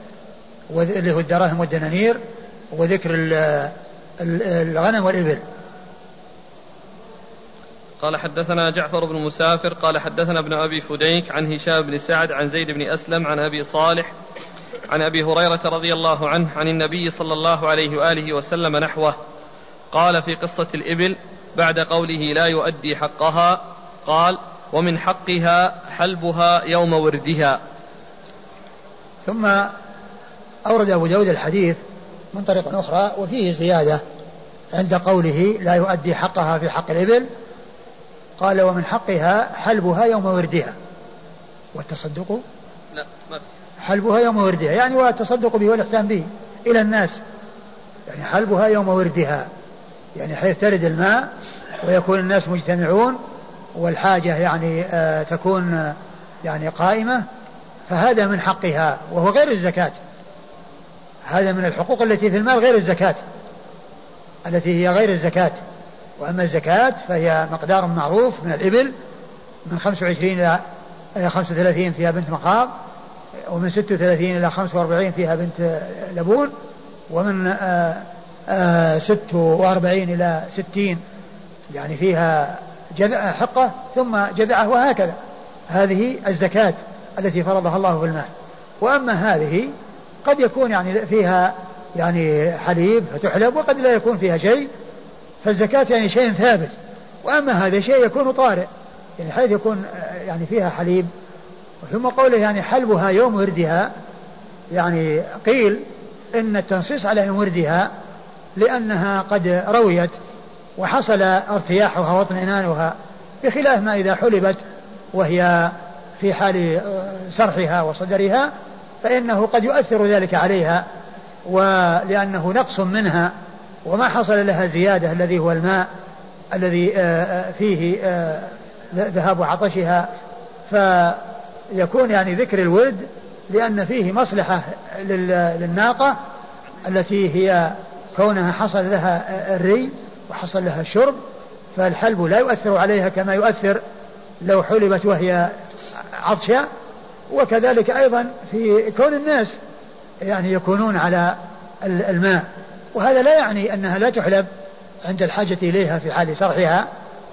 اللي هو الدراهم والدنانير وذكر الغنم والإبل. قال حدثنا جعفر بن مسافر قال حدثنا ابن أبي فديك عن هشام بن سعد عن زيد بن أسلم عن أبي صالح عن أبي هريرة رضي الله عنه عن النبي صلى الله عليه وآله وسلم نحوه. قال في قصة الإبل بعد قوله لا يؤدي حقها قال ومن حقها حلبها يوم وردها. ثم أورد أبو داود الحديث من طريق أخرى وفيه زيادة عند قوله لا يؤدي حقها في حق الإبل. قال ومن حقها حلبها يوم وردها. والتصدق؟ لا ما حلبها يوم وردها يعني والتصدق به والإحسان به إلى الناس. يعني حلبها يوم وردها يعني حيث ترد الماء ويكون الناس مجتمعون والحاجة يعني آه تكون آه يعني قائمة. فهذا من حقها وهو غير الزكاة. هذا من الحقوق التي في المال غير الزكاة التي هي غير الزكاة. وأما الزكاة فهي مقدار معروف من الإبل من 25 إلى 35 فيها بنت مخاض ومن 36 إلى 45 فيها بنت لبون ومن 46 آه، آه، إلى 60 يعني فيها جذع حقة ثم جذعة وهكذا. هذه الزكاة التي فرضها الله في المال. وأما هذه قد يكون يعني فيها يعني حليب فتحلب وقد لا يكون فيها شيء فالزكاة يعني شيء ثابت. وأما هذا شيء يكون طارئ يعني حيث يكون يعني فيها حليب. ثم قوله يعني حلبها يوم وردها يعني قيل إن التنصيص على يوم وردها لأنها قد رويت وحصل ارتياحها واطمئنانها بخلاف ما إذا حلبت وهي في حال سرحها وصدرها. فإنه قد يؤثر ذلك عليها ولأنه نقص منها وما حصل لها زيادة الذي هو الماء الذي آه، آه، فيه آه، ذهاب عطشها. فيكون يعني ذكر الورد لأن فيه مصلحة للناقة التي هي كونها حصل لها الري وحصل لها الشرب فالحلب لا يؤثر عليها كما يؤثر لو حلبت وهي عطشة. وكذلك أيضا في كون الناس يعني يكونون على الماء. وهذا لا يعني أنها لا تحلب عند الحاجة إليها في حال شرحها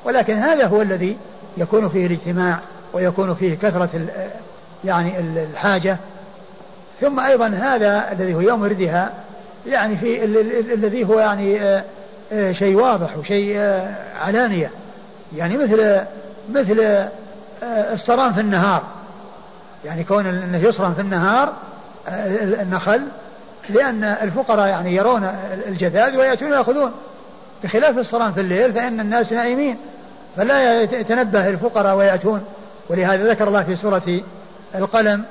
ولكن هذا هو الذي يكون فيه الاجتماع ويكون فيه كثرة يعني الحاجة. ثم أيضا هذا الذي هو يوم ردها يعني في الذي هو يعني آه، آه، شيء واضح وشيء آه، علانية. يعني مثل مثل الصرام في النهار. يعني كون إنه يصرم في النهار النخل لأن الفقراء يعني يرون الجذاذ ويأتون يأخذون. بخلاف الصرام في الليل فإن الناس نائمين فلا يتنبه الفقراء ويأتون. ولهذا ذكر الله في سورة القلم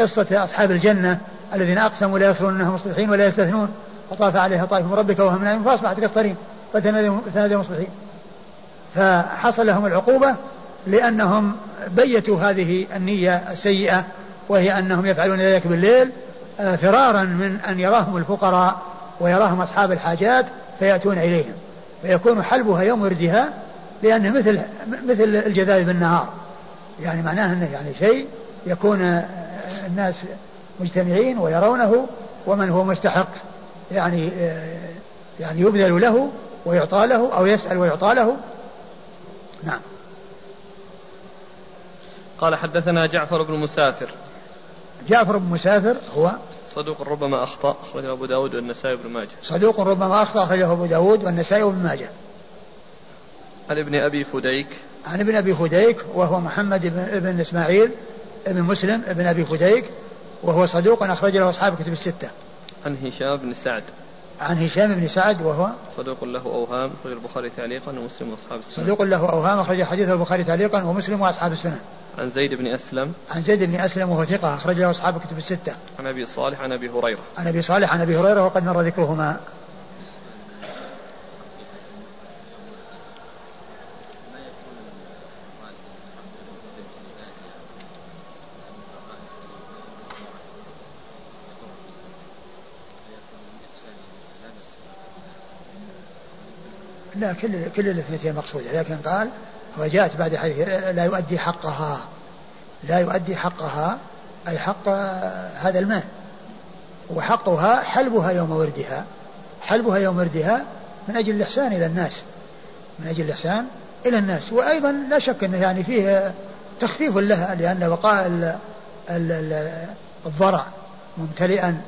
قصة أصحاب الجنة الذين أقسموا لا يصلون أنهم مصلحين ولا يستثنون. فطاف عليها طائف من ربك وهم نائمون. فأصبحت كالصريم فتنادوا مصلحين. فحصل لهم العقوبة لأنهم بيتوا هذه النية السيئة وهي أنهم يفعلون ذلك بالليل آه، فرارا من أن يراهم الفقراء ويراهم أصحاب الحاجات فيأتون إليهم. فيكون حلبها يوم وردها لأنه مثل مثل الجذاب بالنهار. يعني معناه أنه يعني شيء يكون آه، الناس مجتمعين ويرونه ومن هو مستحق. يعني آه، يعني يبذل له ويعطى له أو يسأل ويعطى له. نعم. قال حدثنا جعفر بن مسافر. جعفر بن مسافر هو صدوق ربما أخطأ أخرجه أبو داود والنسائي بن ماجه. صدوق ربما أخطأ أخرجه أبو داود والنسائي وابن ماجه. عن ابن أبي فديك. عن ابن أبي فديك وهو محمد بن, بن إسماعيل ابن مسلم ابن أبي فديك وهو صدوق أخرج له أصحاب كتب الستة. عن هشام بن سعد. عن هشام بن سعد وهو صدوق له أوهام أخرج البخاري تعليقا ومسلم وأصحاب السنن. صدوق له أوهام أخرج حديثه البخاري تعليقا ومسلم وأصحاب السنن. عن زيد بن أسلم. عن زيد بن أسلم وهو ثقة أخرج له أصحاب الكتب الستة. عن أبي صالح عن أبي هريرة. عن أبي صالح عن أبي هريرة وقد مر ذكرهما. لا كل كل الاثنتين مقصودة لكن قال وجاءت بعد حديث لا يؤدي حقها. لا يؤدي حقها أي حق هذا المال. وحقها حلبها يوم وردها. حلبها يوم وردها من أجل الإحسان إلى الناس. من أجل الإحسان إلى الناس. وأيضا لا شك أنه يعني فيه تخفيف لها لأن بقاء الضرع ممتلئا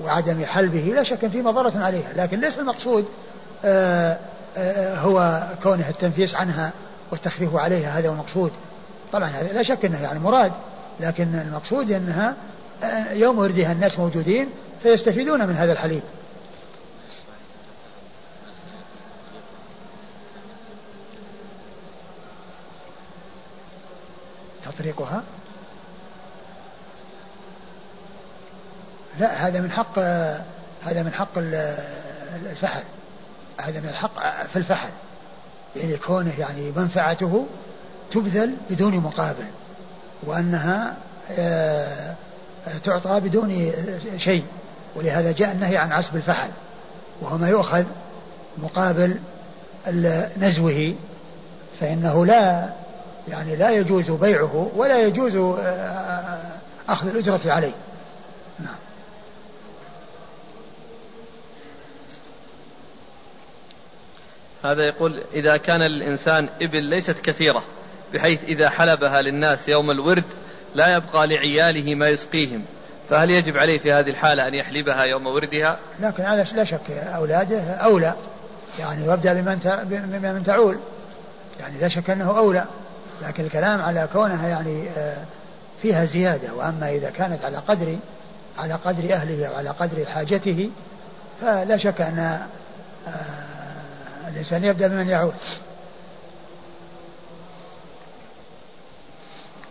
وعدم حلبه لا شك فيه مضرة عليها. لكن ليس المقصود آه، آه، هو كونه التنفيس عنها. والتخفيف عليها هذا هو المقصود. طبعا هذا لا شك إنه يعني مراد لكن المقصود إنها يوم وردها الناس موجودين فيستفيدون من هذا الحليب. تطريقها؟ لا هذا من حق هذا من حق الفحل. هذا من الحق في الفحل. يعني كونه يعني منفعته تبذل بدون مقابل وأنها آه، تعطى بدون شيء ولهذا جاء النهي عن عصب الفحل وهو ما يؤخذ مقابل نزوه فإنه لا يعني لا يجوز بيعه ولا يجوز آه، أخذ الأجرة عليه. نعم. هذا يقول إذا كان للإنسان إبل ليست كثيرة بحيث إذا حلبها للناس يوم الورد لا يبقى لعياله ما يسقيهم. فهل يجب عليه في هذه الحالة أن يحلبها يوم وردها؟ لكن على لا شك أولاده أولى. يعني وابدأ بمن بمن تعول. يعني لا شك أنه أولى. لكن الكلام على كونها يعني آه، فيها زيادة. وأما إذا كانت على قدر على قدر أهله وعلى قدر حاجته فلا شك أن آه، الإنسان يبدأ بمن يعود.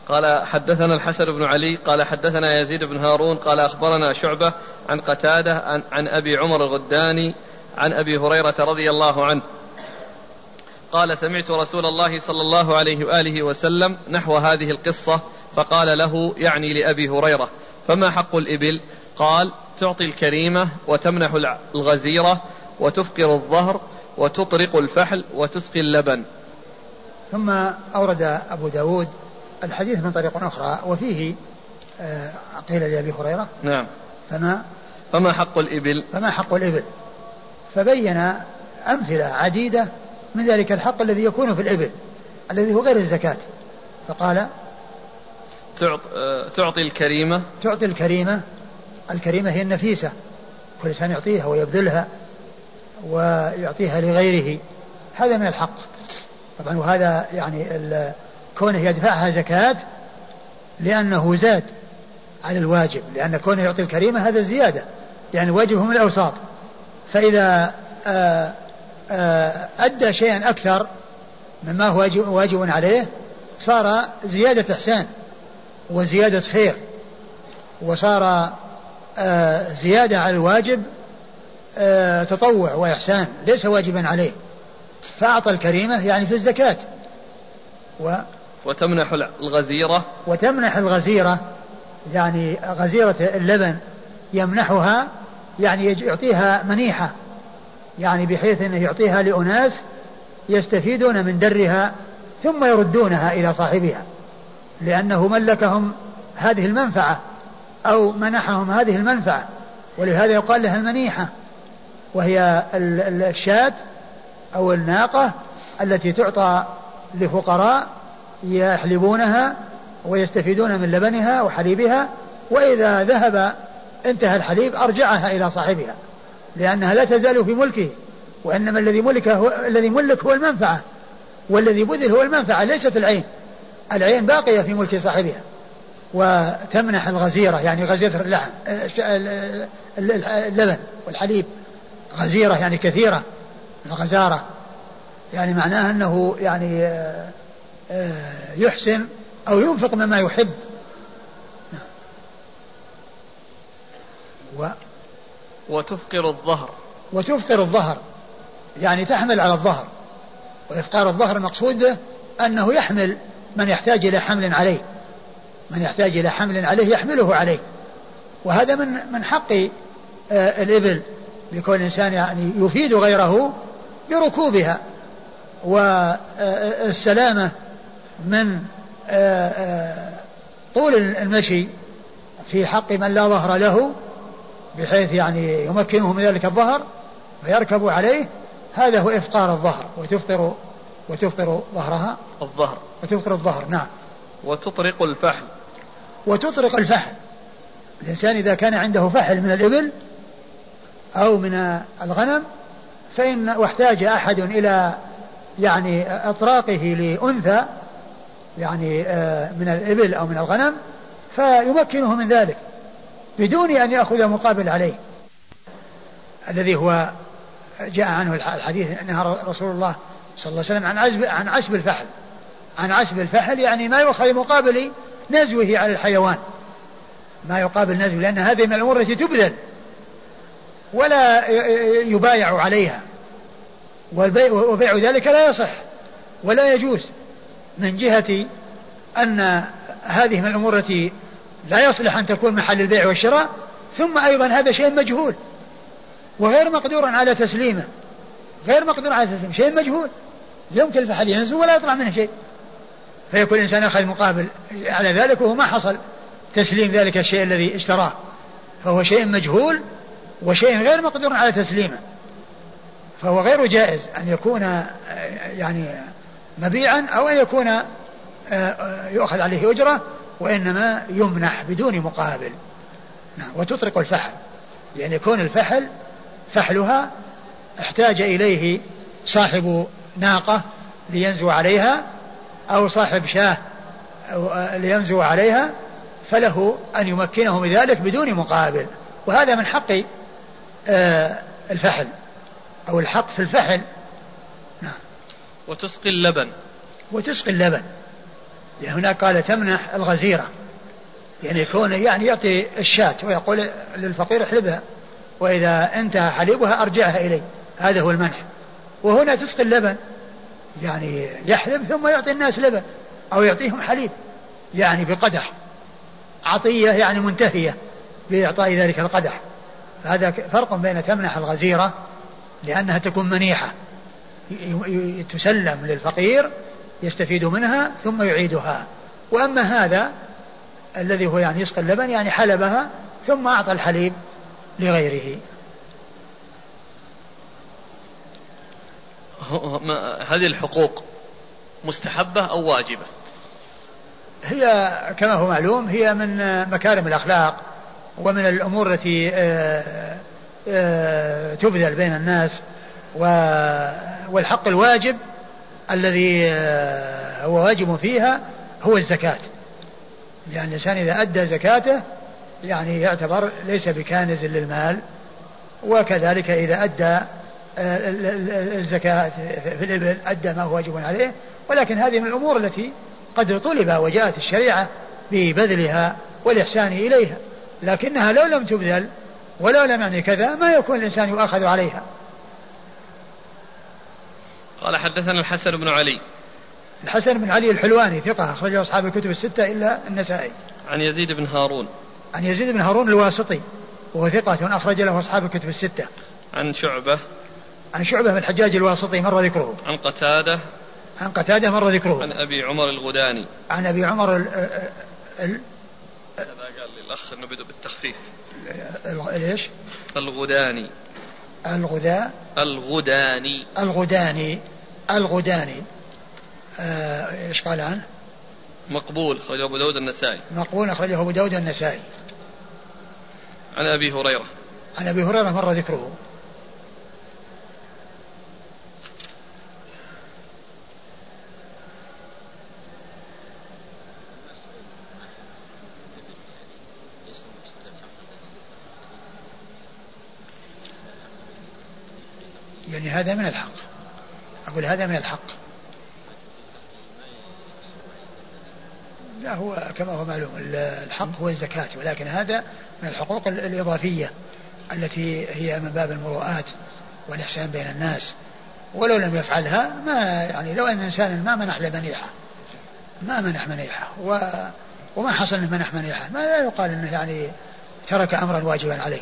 قال حدثنا الحسن بن علي قال حدثنا يزيد بن هارون قال أخبرنا شعبة عن قتادة عن, عن أبي عمر الغداني عن أبي هريرة رضي الله عنه. قال سمعت رسول الله صلى الله عليه وآله وسلم نحو هذه القصة فقال له يعني لأبي هريرة فما حق الإبل؟ قال تعطي الكريمة وتمنح الغزيرة وتفقر الظهر وتطرق الفحل وتسقي اللبن. ثم أورد أبو داود الحديث من طريق أخرى وفيه آه، قيل لأبي هريرة نعم. فما فما حق الإبل؟ فما حق الإبل؟ فبين أمثلة عديدة من ذلك الحق الذي يكون في الإبل الذي هو غير الزكاة. فقال آه، تعطي الكريمة. تعطي الكريمة الكريمة هي النفيسة كل إنسان يعطيها ويبذلها. ويعطيها لغيره. هذا من الحق. طبعا وهذا يعني كونه يدفعها زكاة لأنه زاد على الواجب. لأن كونه يعطي الكريمة هذا زيادة. يعني واجبه من الأوساط. فإذا آه، آه، أدى شيئا أكثر مما هو واجب عليه صار زيادة إحسان وزيادة خير. وصار زيادة على الواجب تطوع وإحسان ليس واجبا عليه. فأعطى الكريمة يعني في الزكاة. و وتمنح الغزيرة. وتمنح الغزيرة يعني غزيرة اللبن يمنحها يعني يعطيها منيحة. يعني بحيث أنه يعطيها لأناس يستفيدون من درها ثم يردونها إلى صاحبها. لأنه ملكهم هذه المنفعة أو منحهم هذه المنفعة. ولهذا يقال لها المنيحة. وهي الشاة أو الناقة التي تعطى لفقراء يحلبونها ويستفيدون من لبنها وحليبها وإذا ذهب انتهى الحليب أرجعها إلى صاحبها لأنها لا تزال في ملكه وإنما الذي ملك هو الذي ملك هو المنفعة والذي بذل هو المنفعة ليست العين العين باقية في ملك صاحبها وتمنح الغزيرة يعني غزيرة اللحم اللبن والحليب. غزيرة يعني كثيرة الغزارة يعني معناها أنه يعني آه، يحسن أو ينفق مما يحب. و وتفقر الظهر. وتفقر الظهر. يعني تحمل على الظهر. وإفقار الظهر المقصود به أنه يحمل من يحتاج إلى حمل عليه. من يحتاج إلى حمل عليه يحمله عليه. وهذا من من حق آه، الإبل. لكون الإنسان يعني يفيد غيره بركوبها والسلامة من آه، آه، طول المشي في حق من لا ظهر له بحيث يعني يمكنه من ذلك الظهر فيركب عليه. هذا هو إفطار الظهر وتفطر وتفطر ظهرها. الظهر. وتفطر الظهر نعم. وتطرق الفحل وتطرق الفحل الإنسان إذا كان عنده فحل من الإبل أو من الغنم فإن واحتاج أحد إلى يعني إطراقه لأنثى يعني آه، من الإبل أو من الغنم فيمكنه من ذلك بدون أن يأخذ مقابل عليه. الذي هو جاء عنه الحديث نهى رسول الله صلى الله عليه وسلم عن عشب عن عشب الفحل. عن عشب الفحل يعني ما يؤخذ مقابل نزوه على الحيوان. ما يقابل نزوه لأن هذه من الأمور التي تبذل. ولا يبايع عليها. وبيع ذلك لا يصح ولا يجوز من جهة أن هذه من الأمور التي لا يصلح أن تكون محل البيع والشراء ثم أيضا هذا شيء مجهول. وغير مقدور على تسليمه. غير مقدور على تسليمه. شيء مجهول. يمكن الفحل ينزو ولا يطلع منه شيء. فيكون الإنسان أخذ مقابل على ذلك وهو ما حصل تسليم ذلك الشيء الذي اشتراه. فهو شيء مجهول وشيء غير مقدور على تسليمه. فهو غير جائز أن يكون يعني مبيعا أو أن يكون آه، آه، يؤخذ عليه أجرة وإنما يمنح بدون مقابل. نعم وتطرق الفحل. يعني يكون الفحل فحلها احتاج إليه صاحب ناقة لينزو عليها أو صاحب شاه آه، لينزو عليها فله أن يمكنه من ذلك بدون مقابل. وهذا من حق الفحل أو الحق في الفحل. نعم. وتسقي اللبن. وتسقي اللبن. يعني هناك قال تمنح الغزيرة. يعني يكون يعني يعطي الشاة ويقول للفقير احلبها وإذا انتهى حليبها أرجعها إلي هذا هو المنح. وهنا تسقي اللبن. يعني يحلب ثم يعطي الناس لبن أو يعطيهم حليب. يعني بقدح. عطية يعني منتهية بإعطاء ذلك القدح. فهذا فرق بين تمنح الغزيرة لأنها تكون منيحة. تسلم للفقير يستفيد منها ثم يعيدها. وأما هذا الذي هو يعني يسقي اللبن يعني حلبها ثم أعطى الحليب لغيره. هذه الحقوق مستحبة أو واجبة؟ هي كما هو معلوم هي من مكارم الأخلاق. ومن الأمور التي آه، آه، تبذل بين الناس والحق الواجب الذي آه، هو واجب فيها هو الزكاة. يعني الإنسان إذا أدى زكاته يعني يعتبر ليس بكانز للمال وكذلك إذا أدى الزكاة في الإبل أدى ما هو واجب عليه. ولكن هذه من الأمور التي قد طلب وجاءت الشريعة ببذلها والإحسان إليها. لكنها لو لم تبذل ولو لم يعني كذا ما يكون الإنسان يؤاخذ عليها. قال حدثنا الحسن بن علي. الحسن بن علي الحلواني ثقة أخرجه أصحاب الكتب الستة إلا النسائي. عن يزيد بن هارون. عن يزيد بن هارون الواسطي وهو ثقة أخرج له أصحاب الكتب الستة. عن شعبة. عن شعبة بن الحجاج الواسطي مر ذكره. عن قتادة. عن قتادة مر ذكره. عن أبي عمر الغداني. عن أبي عمر ال ال قال لي الأخ أنه بدأ بالتخفيف. ليش؟ الغداني. الغدا. الغداني. الغداني. الغداني. آه، إيش قال عنه؟ مقبول أخرجه أبو داود النسائي. مقبول أخرجه أبو داود النسائي. عن أبي هريرة. عن أبي هريرة مر ذكره. يعني هذا من الحق. أقول هذا من الحق. لا هو كما هو معلوم الحق هو الزكاة ولكن هذا من الحقوق الإضافية التي هي من باب المروءات والإحسان بين الناس. ولو لم يفعلها ما يعني لو أن إنسان ما منح لمنيحة. ما منح منيحة. وما حصل انه منح منيحة. ما لا يقال إنه يعني ترك أمرا واجبا عليه.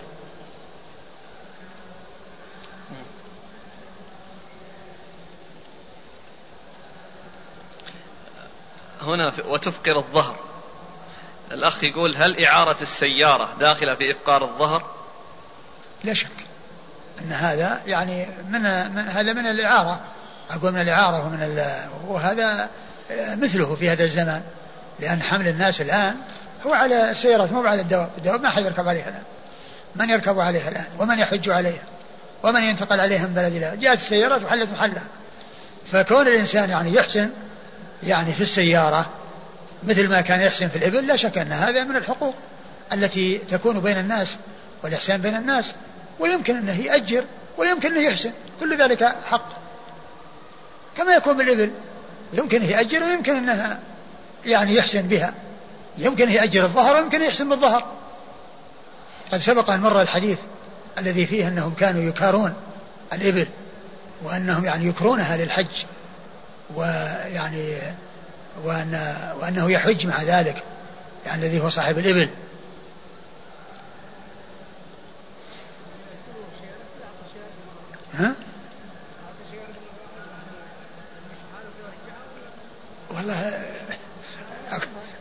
هنا وتفقر الظهر. الأخ يقول هل إعارة السيارة داخلة في إفقار الظهر؟ لا شك أن هذا يعني من, من هذا من الإعارة. أقول من الإعارة ومن وهذا مثله في هذا الزمان. لأن حمل الناس الآن هو على السيارات مو على الدواب. الدواب ما حد يركب عليها الآن. من يركب عليها الآن؟ ومن يحج عليها؟ ومن ينتقل عليها من بلد إلى؟ جاءت السيارات وحلت محلها. فكون الإنسان يعني يحسن يعني في السيارة مثل ما كان يحسن في الإبل لا شك أن هذا من الحقوق التي تكون بين الناس والإحسان بين الناس ويمكن أنه يأجر ويمكن أنه يحسن كل ذلك حق. كما يكون بالإبل يمكن يأجر ويمكن أنه يعني يحسن بها. يمكن يأجر الظهر ويمكن يحسن بالظهر. قد سبق أن مر الحديث الذي فيه أنهم كانوا يكارون الإبل وأنهم يعني يكرونها للحج. ويعني وأن وأنه يحج مع ذلك يعني الذي هو صاحب الإبل. ها؟ والله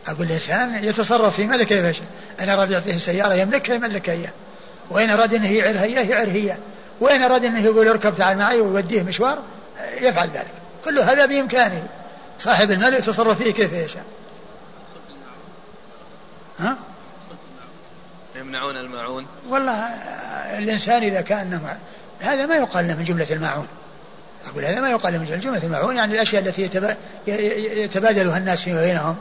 أقول الإنسان يتصرف في ملكة يا باشا أنا أراد يعطيه السيارة يملكها يملكها إياه وإن أراد أنه يعرها إياه يعرها إياه وإن أراد أنه يقول اركب تعال معي ويوديه مشوار يفعل ذلك. كل هذا بإمكانه صاحب المال يتصرف فيه كيف يشاء. ها؟ يمنعون الماعون؟ والله الإنسان إذا كان هذا ما يقال له من جملة الماعون. أقول هذا ما يقال له من جملة الماعون يعني الأشياء التي يتبادلها الناس فيما بينهم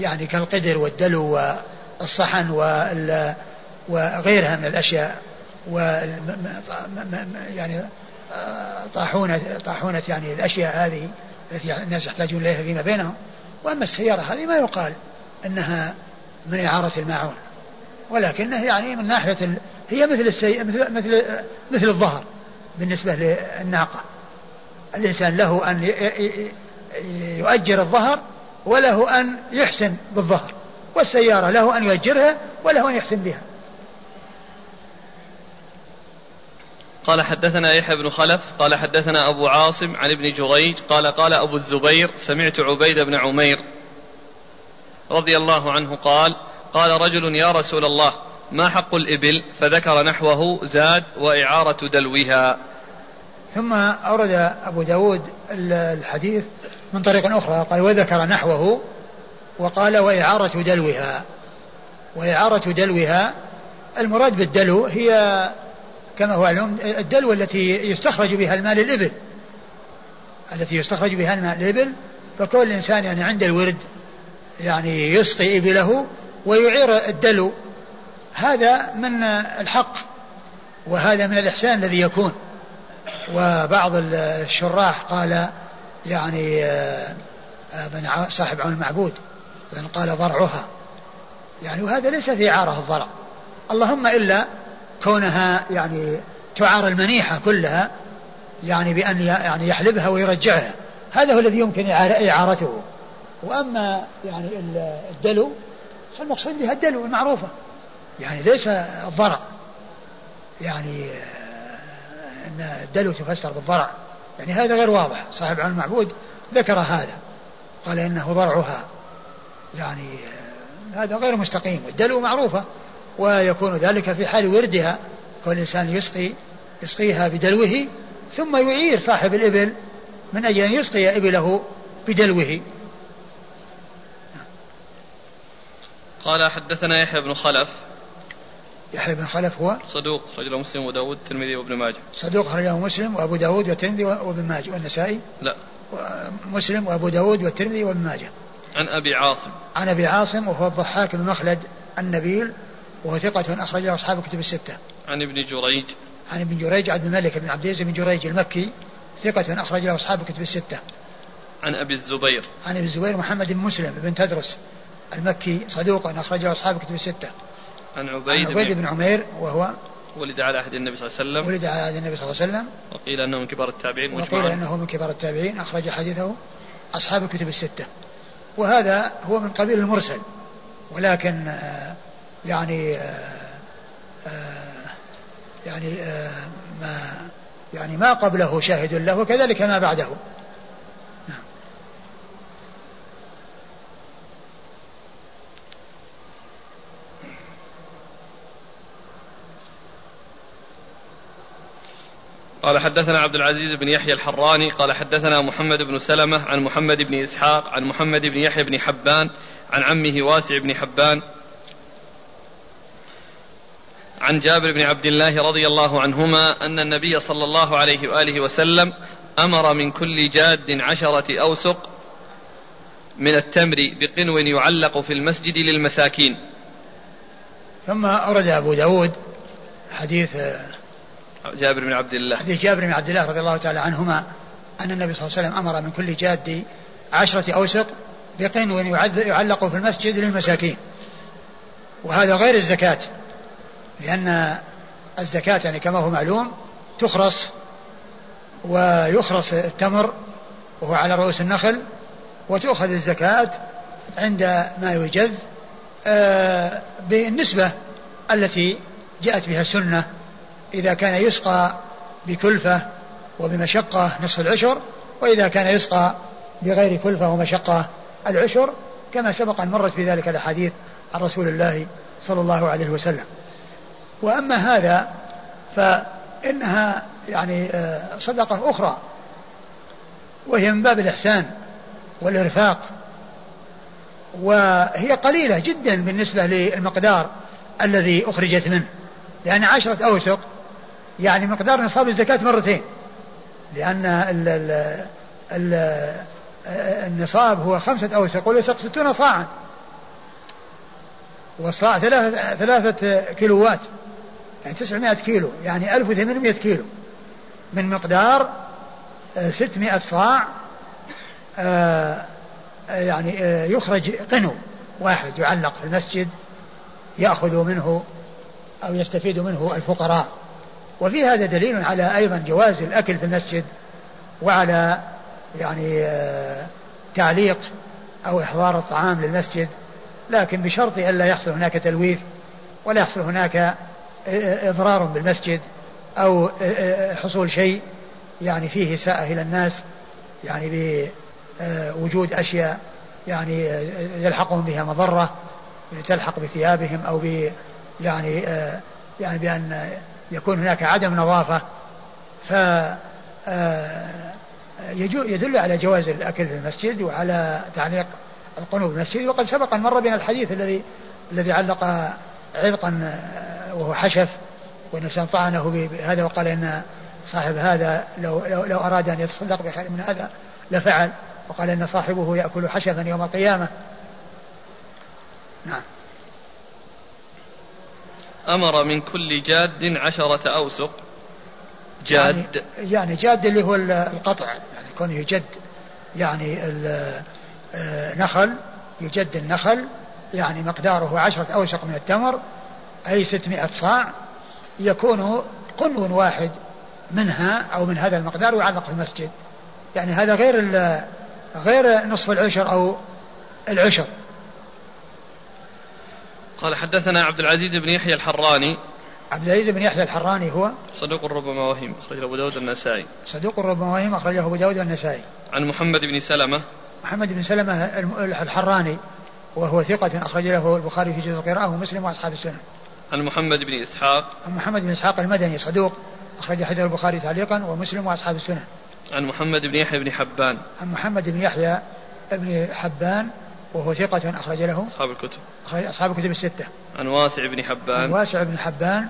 يعني كالقدر والدلو الصحن وغيرها من الأشياء و يعني طاحونة طاحونة يعني الأشياء هذه التي الناس يحتاجون إليها فيما بينهم. وأما السيارة هذه ما يقال أنها من إعارة الماعون ولكنه يعني من ناحية ال... هي مثل السي... مثل مثل مثل الظهر بالنسبة للناقة. الإنسان له أن يؤجر الظهر وله أن يحسن بالظهر والسيارة له أن يؤجرها وله أن يحسن بها. قال حدثنا يحيى بن خلف قال حدثنا أبو عاصم عن ابن جريج قال قال أبو الزبير سمعت عبيد بن عمير رضي الله عنه قال قال رجل يا رسول الله ما حق الإبل؟ فذكر نحوه زاد وإعارة دلوها. ثم أورد أبو داود الحديث من طريق أخرى قال وذكر نحوه وقال وإعارة دلوها. وإعارة دلوها المراد بالدلو هي كما هو معلوم الدلو التي يستخرج بها المال الإبل. التي يستخرج بها المال الإبل. فكل إنسان يعني عند الورد يعني يسقي إبله ويعير الدلو. هذا من الحق وهذا من الإحسان الذي يكون. وبعض الشراح قال يعني آه، من صاحب عون المعبود قال ضرعها. يعني وهذا ليس في إعارة الضرع. اللهم إلا كونها يعني تعار المنيحة كلها يعني بأن يعني يحلبها ويرجعها. هذا هو الذي يمكن إعارته. وأما يعني الدلو فالمقصود بها الدلو المعروفة. يعني ليس الضرع. يعني آه، أن الدلو تفسر بالضرع. يعني هذا غير واضح. صاحب عن المعبود ذكر هذا. قال إنه ضرعها. يعني آه، هذا غير مستقيم. والدلو معروفة. ويكون ذلك في حال وردها كل إنسان يسقي يسقيها بدلوه ثم يعير صاحب الإبل من أجل أن يسقي إبله بدلوه. قال حدثنا يحيى بن خلف. يحيى بن خلف هو؟ صدوق رجل مسلم وداود والترمذي وابن ماجه. صدوق رجله مسلم وأبو داود والترمذي وابن ماجه. والنسائي؟ لا. مسلم وأبو داود والترمذي وابن ماجه. عن أبي عاصم. عن أبي عاصم وهو الضحاك بن مخلد النبيل وهو ثقة أخرج له أصحاب الكتب الستة. عن ابن جريج. عن ابن جريج عبد الملك بن عبد العزيز بن جريج المكي ثقة أخرج له أصحاب الكتب الستة. عن أبي الزبير. عن أبي الزبير محمد بن مسلم بن تدرس المكي صدوق أخرج له أصحاب الكتب الستة. عن عبيد, عن عبيد بن, بن عمير وهو ولد على عهد النبي صلى الله عليه وسلم ولد على عهد النبي صلى الله عليه وسلم وقيل أنه من كبار التابعين وقيل أنه من كبار التابعين أخرج حديثه أصحاب الكتب الستة وهذا هو من قبيل المرسل ولكن آه، يعني آه، آه، يعني ما يعني ما قبله شاهد له وكذلك ما بعده. قال حدثنا عبد العزيز بن يحيى الحراني قال حدثنا محمد بن سلمة عن محمد بن إسحاق عن محمد بن يحيى بن حبان عن عمه واسع بن حبان عن جابر بن عبد الله رضي الله عنهما أن النبي صلى الله عليه وآله وسلم أمر من كل جاد عشرة أوسق من التمر بقنو يعلق في المسجد للمساكين. ثم أورد أبو داود حديث جابر بن عبد الله. حديث جابر بن عبد الله رضي الله تعالى عنهما أن النبي صلى الله عليه وسلم أمر من كل جاد عشرة أوسق بقنو يعلق في المسجد للمساكين. وهذا غير الزكاة. لأن الزكاة يعني كما هو معلوم تخرص ويخرص التمر وهو على رؤوس النخل وتؤخذ الزكاة عند ما يوجد آه، بالنسبة التي جاءت بها السنة. إذا كان يسقى بكلفة وبمشقة نصف العشر وإذا كان يسقى بغير كلفة ومشقة العشر كما سبق أن مرت في ذلك الأحاديث عن رسول الله صلى الله عليه وسلم. وأما هذا فإنها يعني آه، صدقة أخرى وهي من باب الإحسان والإرفاق وهي قليلة جدا بالنسبة للمقدار الذي أخرجت منه لأن عشرة أوسق يعني مقدار نصاب الزكاة مرتين لأن ال ال ال النصاب هو خمسة أوسق ويسق ستون صاعا والصاع ثلاثة, ثلاثة كيلوات يعني 900 كيلو يعني 1800 كيلو. من مقدار 600 صاع آه، يعني آه، يخرج قنو واحد يعلق في المسجد يأخذ منه أو يستفيد منه الفقراء. وفي هذا دليل على أيضا جواز الأكل في المسجد وعلى يعني آه، تعليق أو إحضار الطعام للمسجد. لكن بشرط ألا يحصل هناك تلويث ولا يحصل هناك إضرار بالمسجد أو حصول شيء يعني فيه إساءة إلى الناس يعني بوجود أشياء يعني يلحقهم بها مضرة تلحق بثيابهم أو ب يعني يعني بأن يكون هناك عدم نظافة. ف يدل على جواز الأكل في المسجد وعلى تعليق القنوب في المسجد وقد سبق مر بنا الحديث الذي الذي علق عذقا وهو حشف والإنسان طعنه بهذا وقال إن صاحب هذا لو, لو, لو أراد أن يتصدق بخير من هذا لفعل وقال إن صاحبه يأكل حشفا يوم القيامة. نعم. أمر من كل جاد عشرة أوسق. جاد. يعني, يعني جاد اللي هو القطع يعني كونه يجد يعني آه، نخل يجد النخل يعني مقداره عشرة أوسق من التمر أي ستمائة صاع يكون قنو واحد منها أو من هذا المقدار ويعلق في المسجد يعني هذا غير غير نصف العشر أو العشر. قال حدثنا عبد العزيز بن يحيى الحراني. عبد العزيز بن يحيى الحراني هو؟ صدوق ربما وهم أخرجه أبو داود النسائي. صدوق ربما وهم أخرجه أبو داود النسائي. عن محمد بن سلمة. محمد بن سلمة الحراني وهو ثقة أخرج له البخاري في جزء القراءة ومسلم وأصحاب السنة. عن محمد بن إسحاق. عن محمد بن إسحاق المدني صدوق أخرج حديث البخاري تعليقا ومسلم وأصحاب السنة. عن محمد بن يحيى بن حبان. عن محمد بن يحيى بن حبان وهو ثقة أخرج له. أصحاب الكتب. أخرج أصحاب الكتب الستة. عن واسع بن حبان. عن واسع بن حبان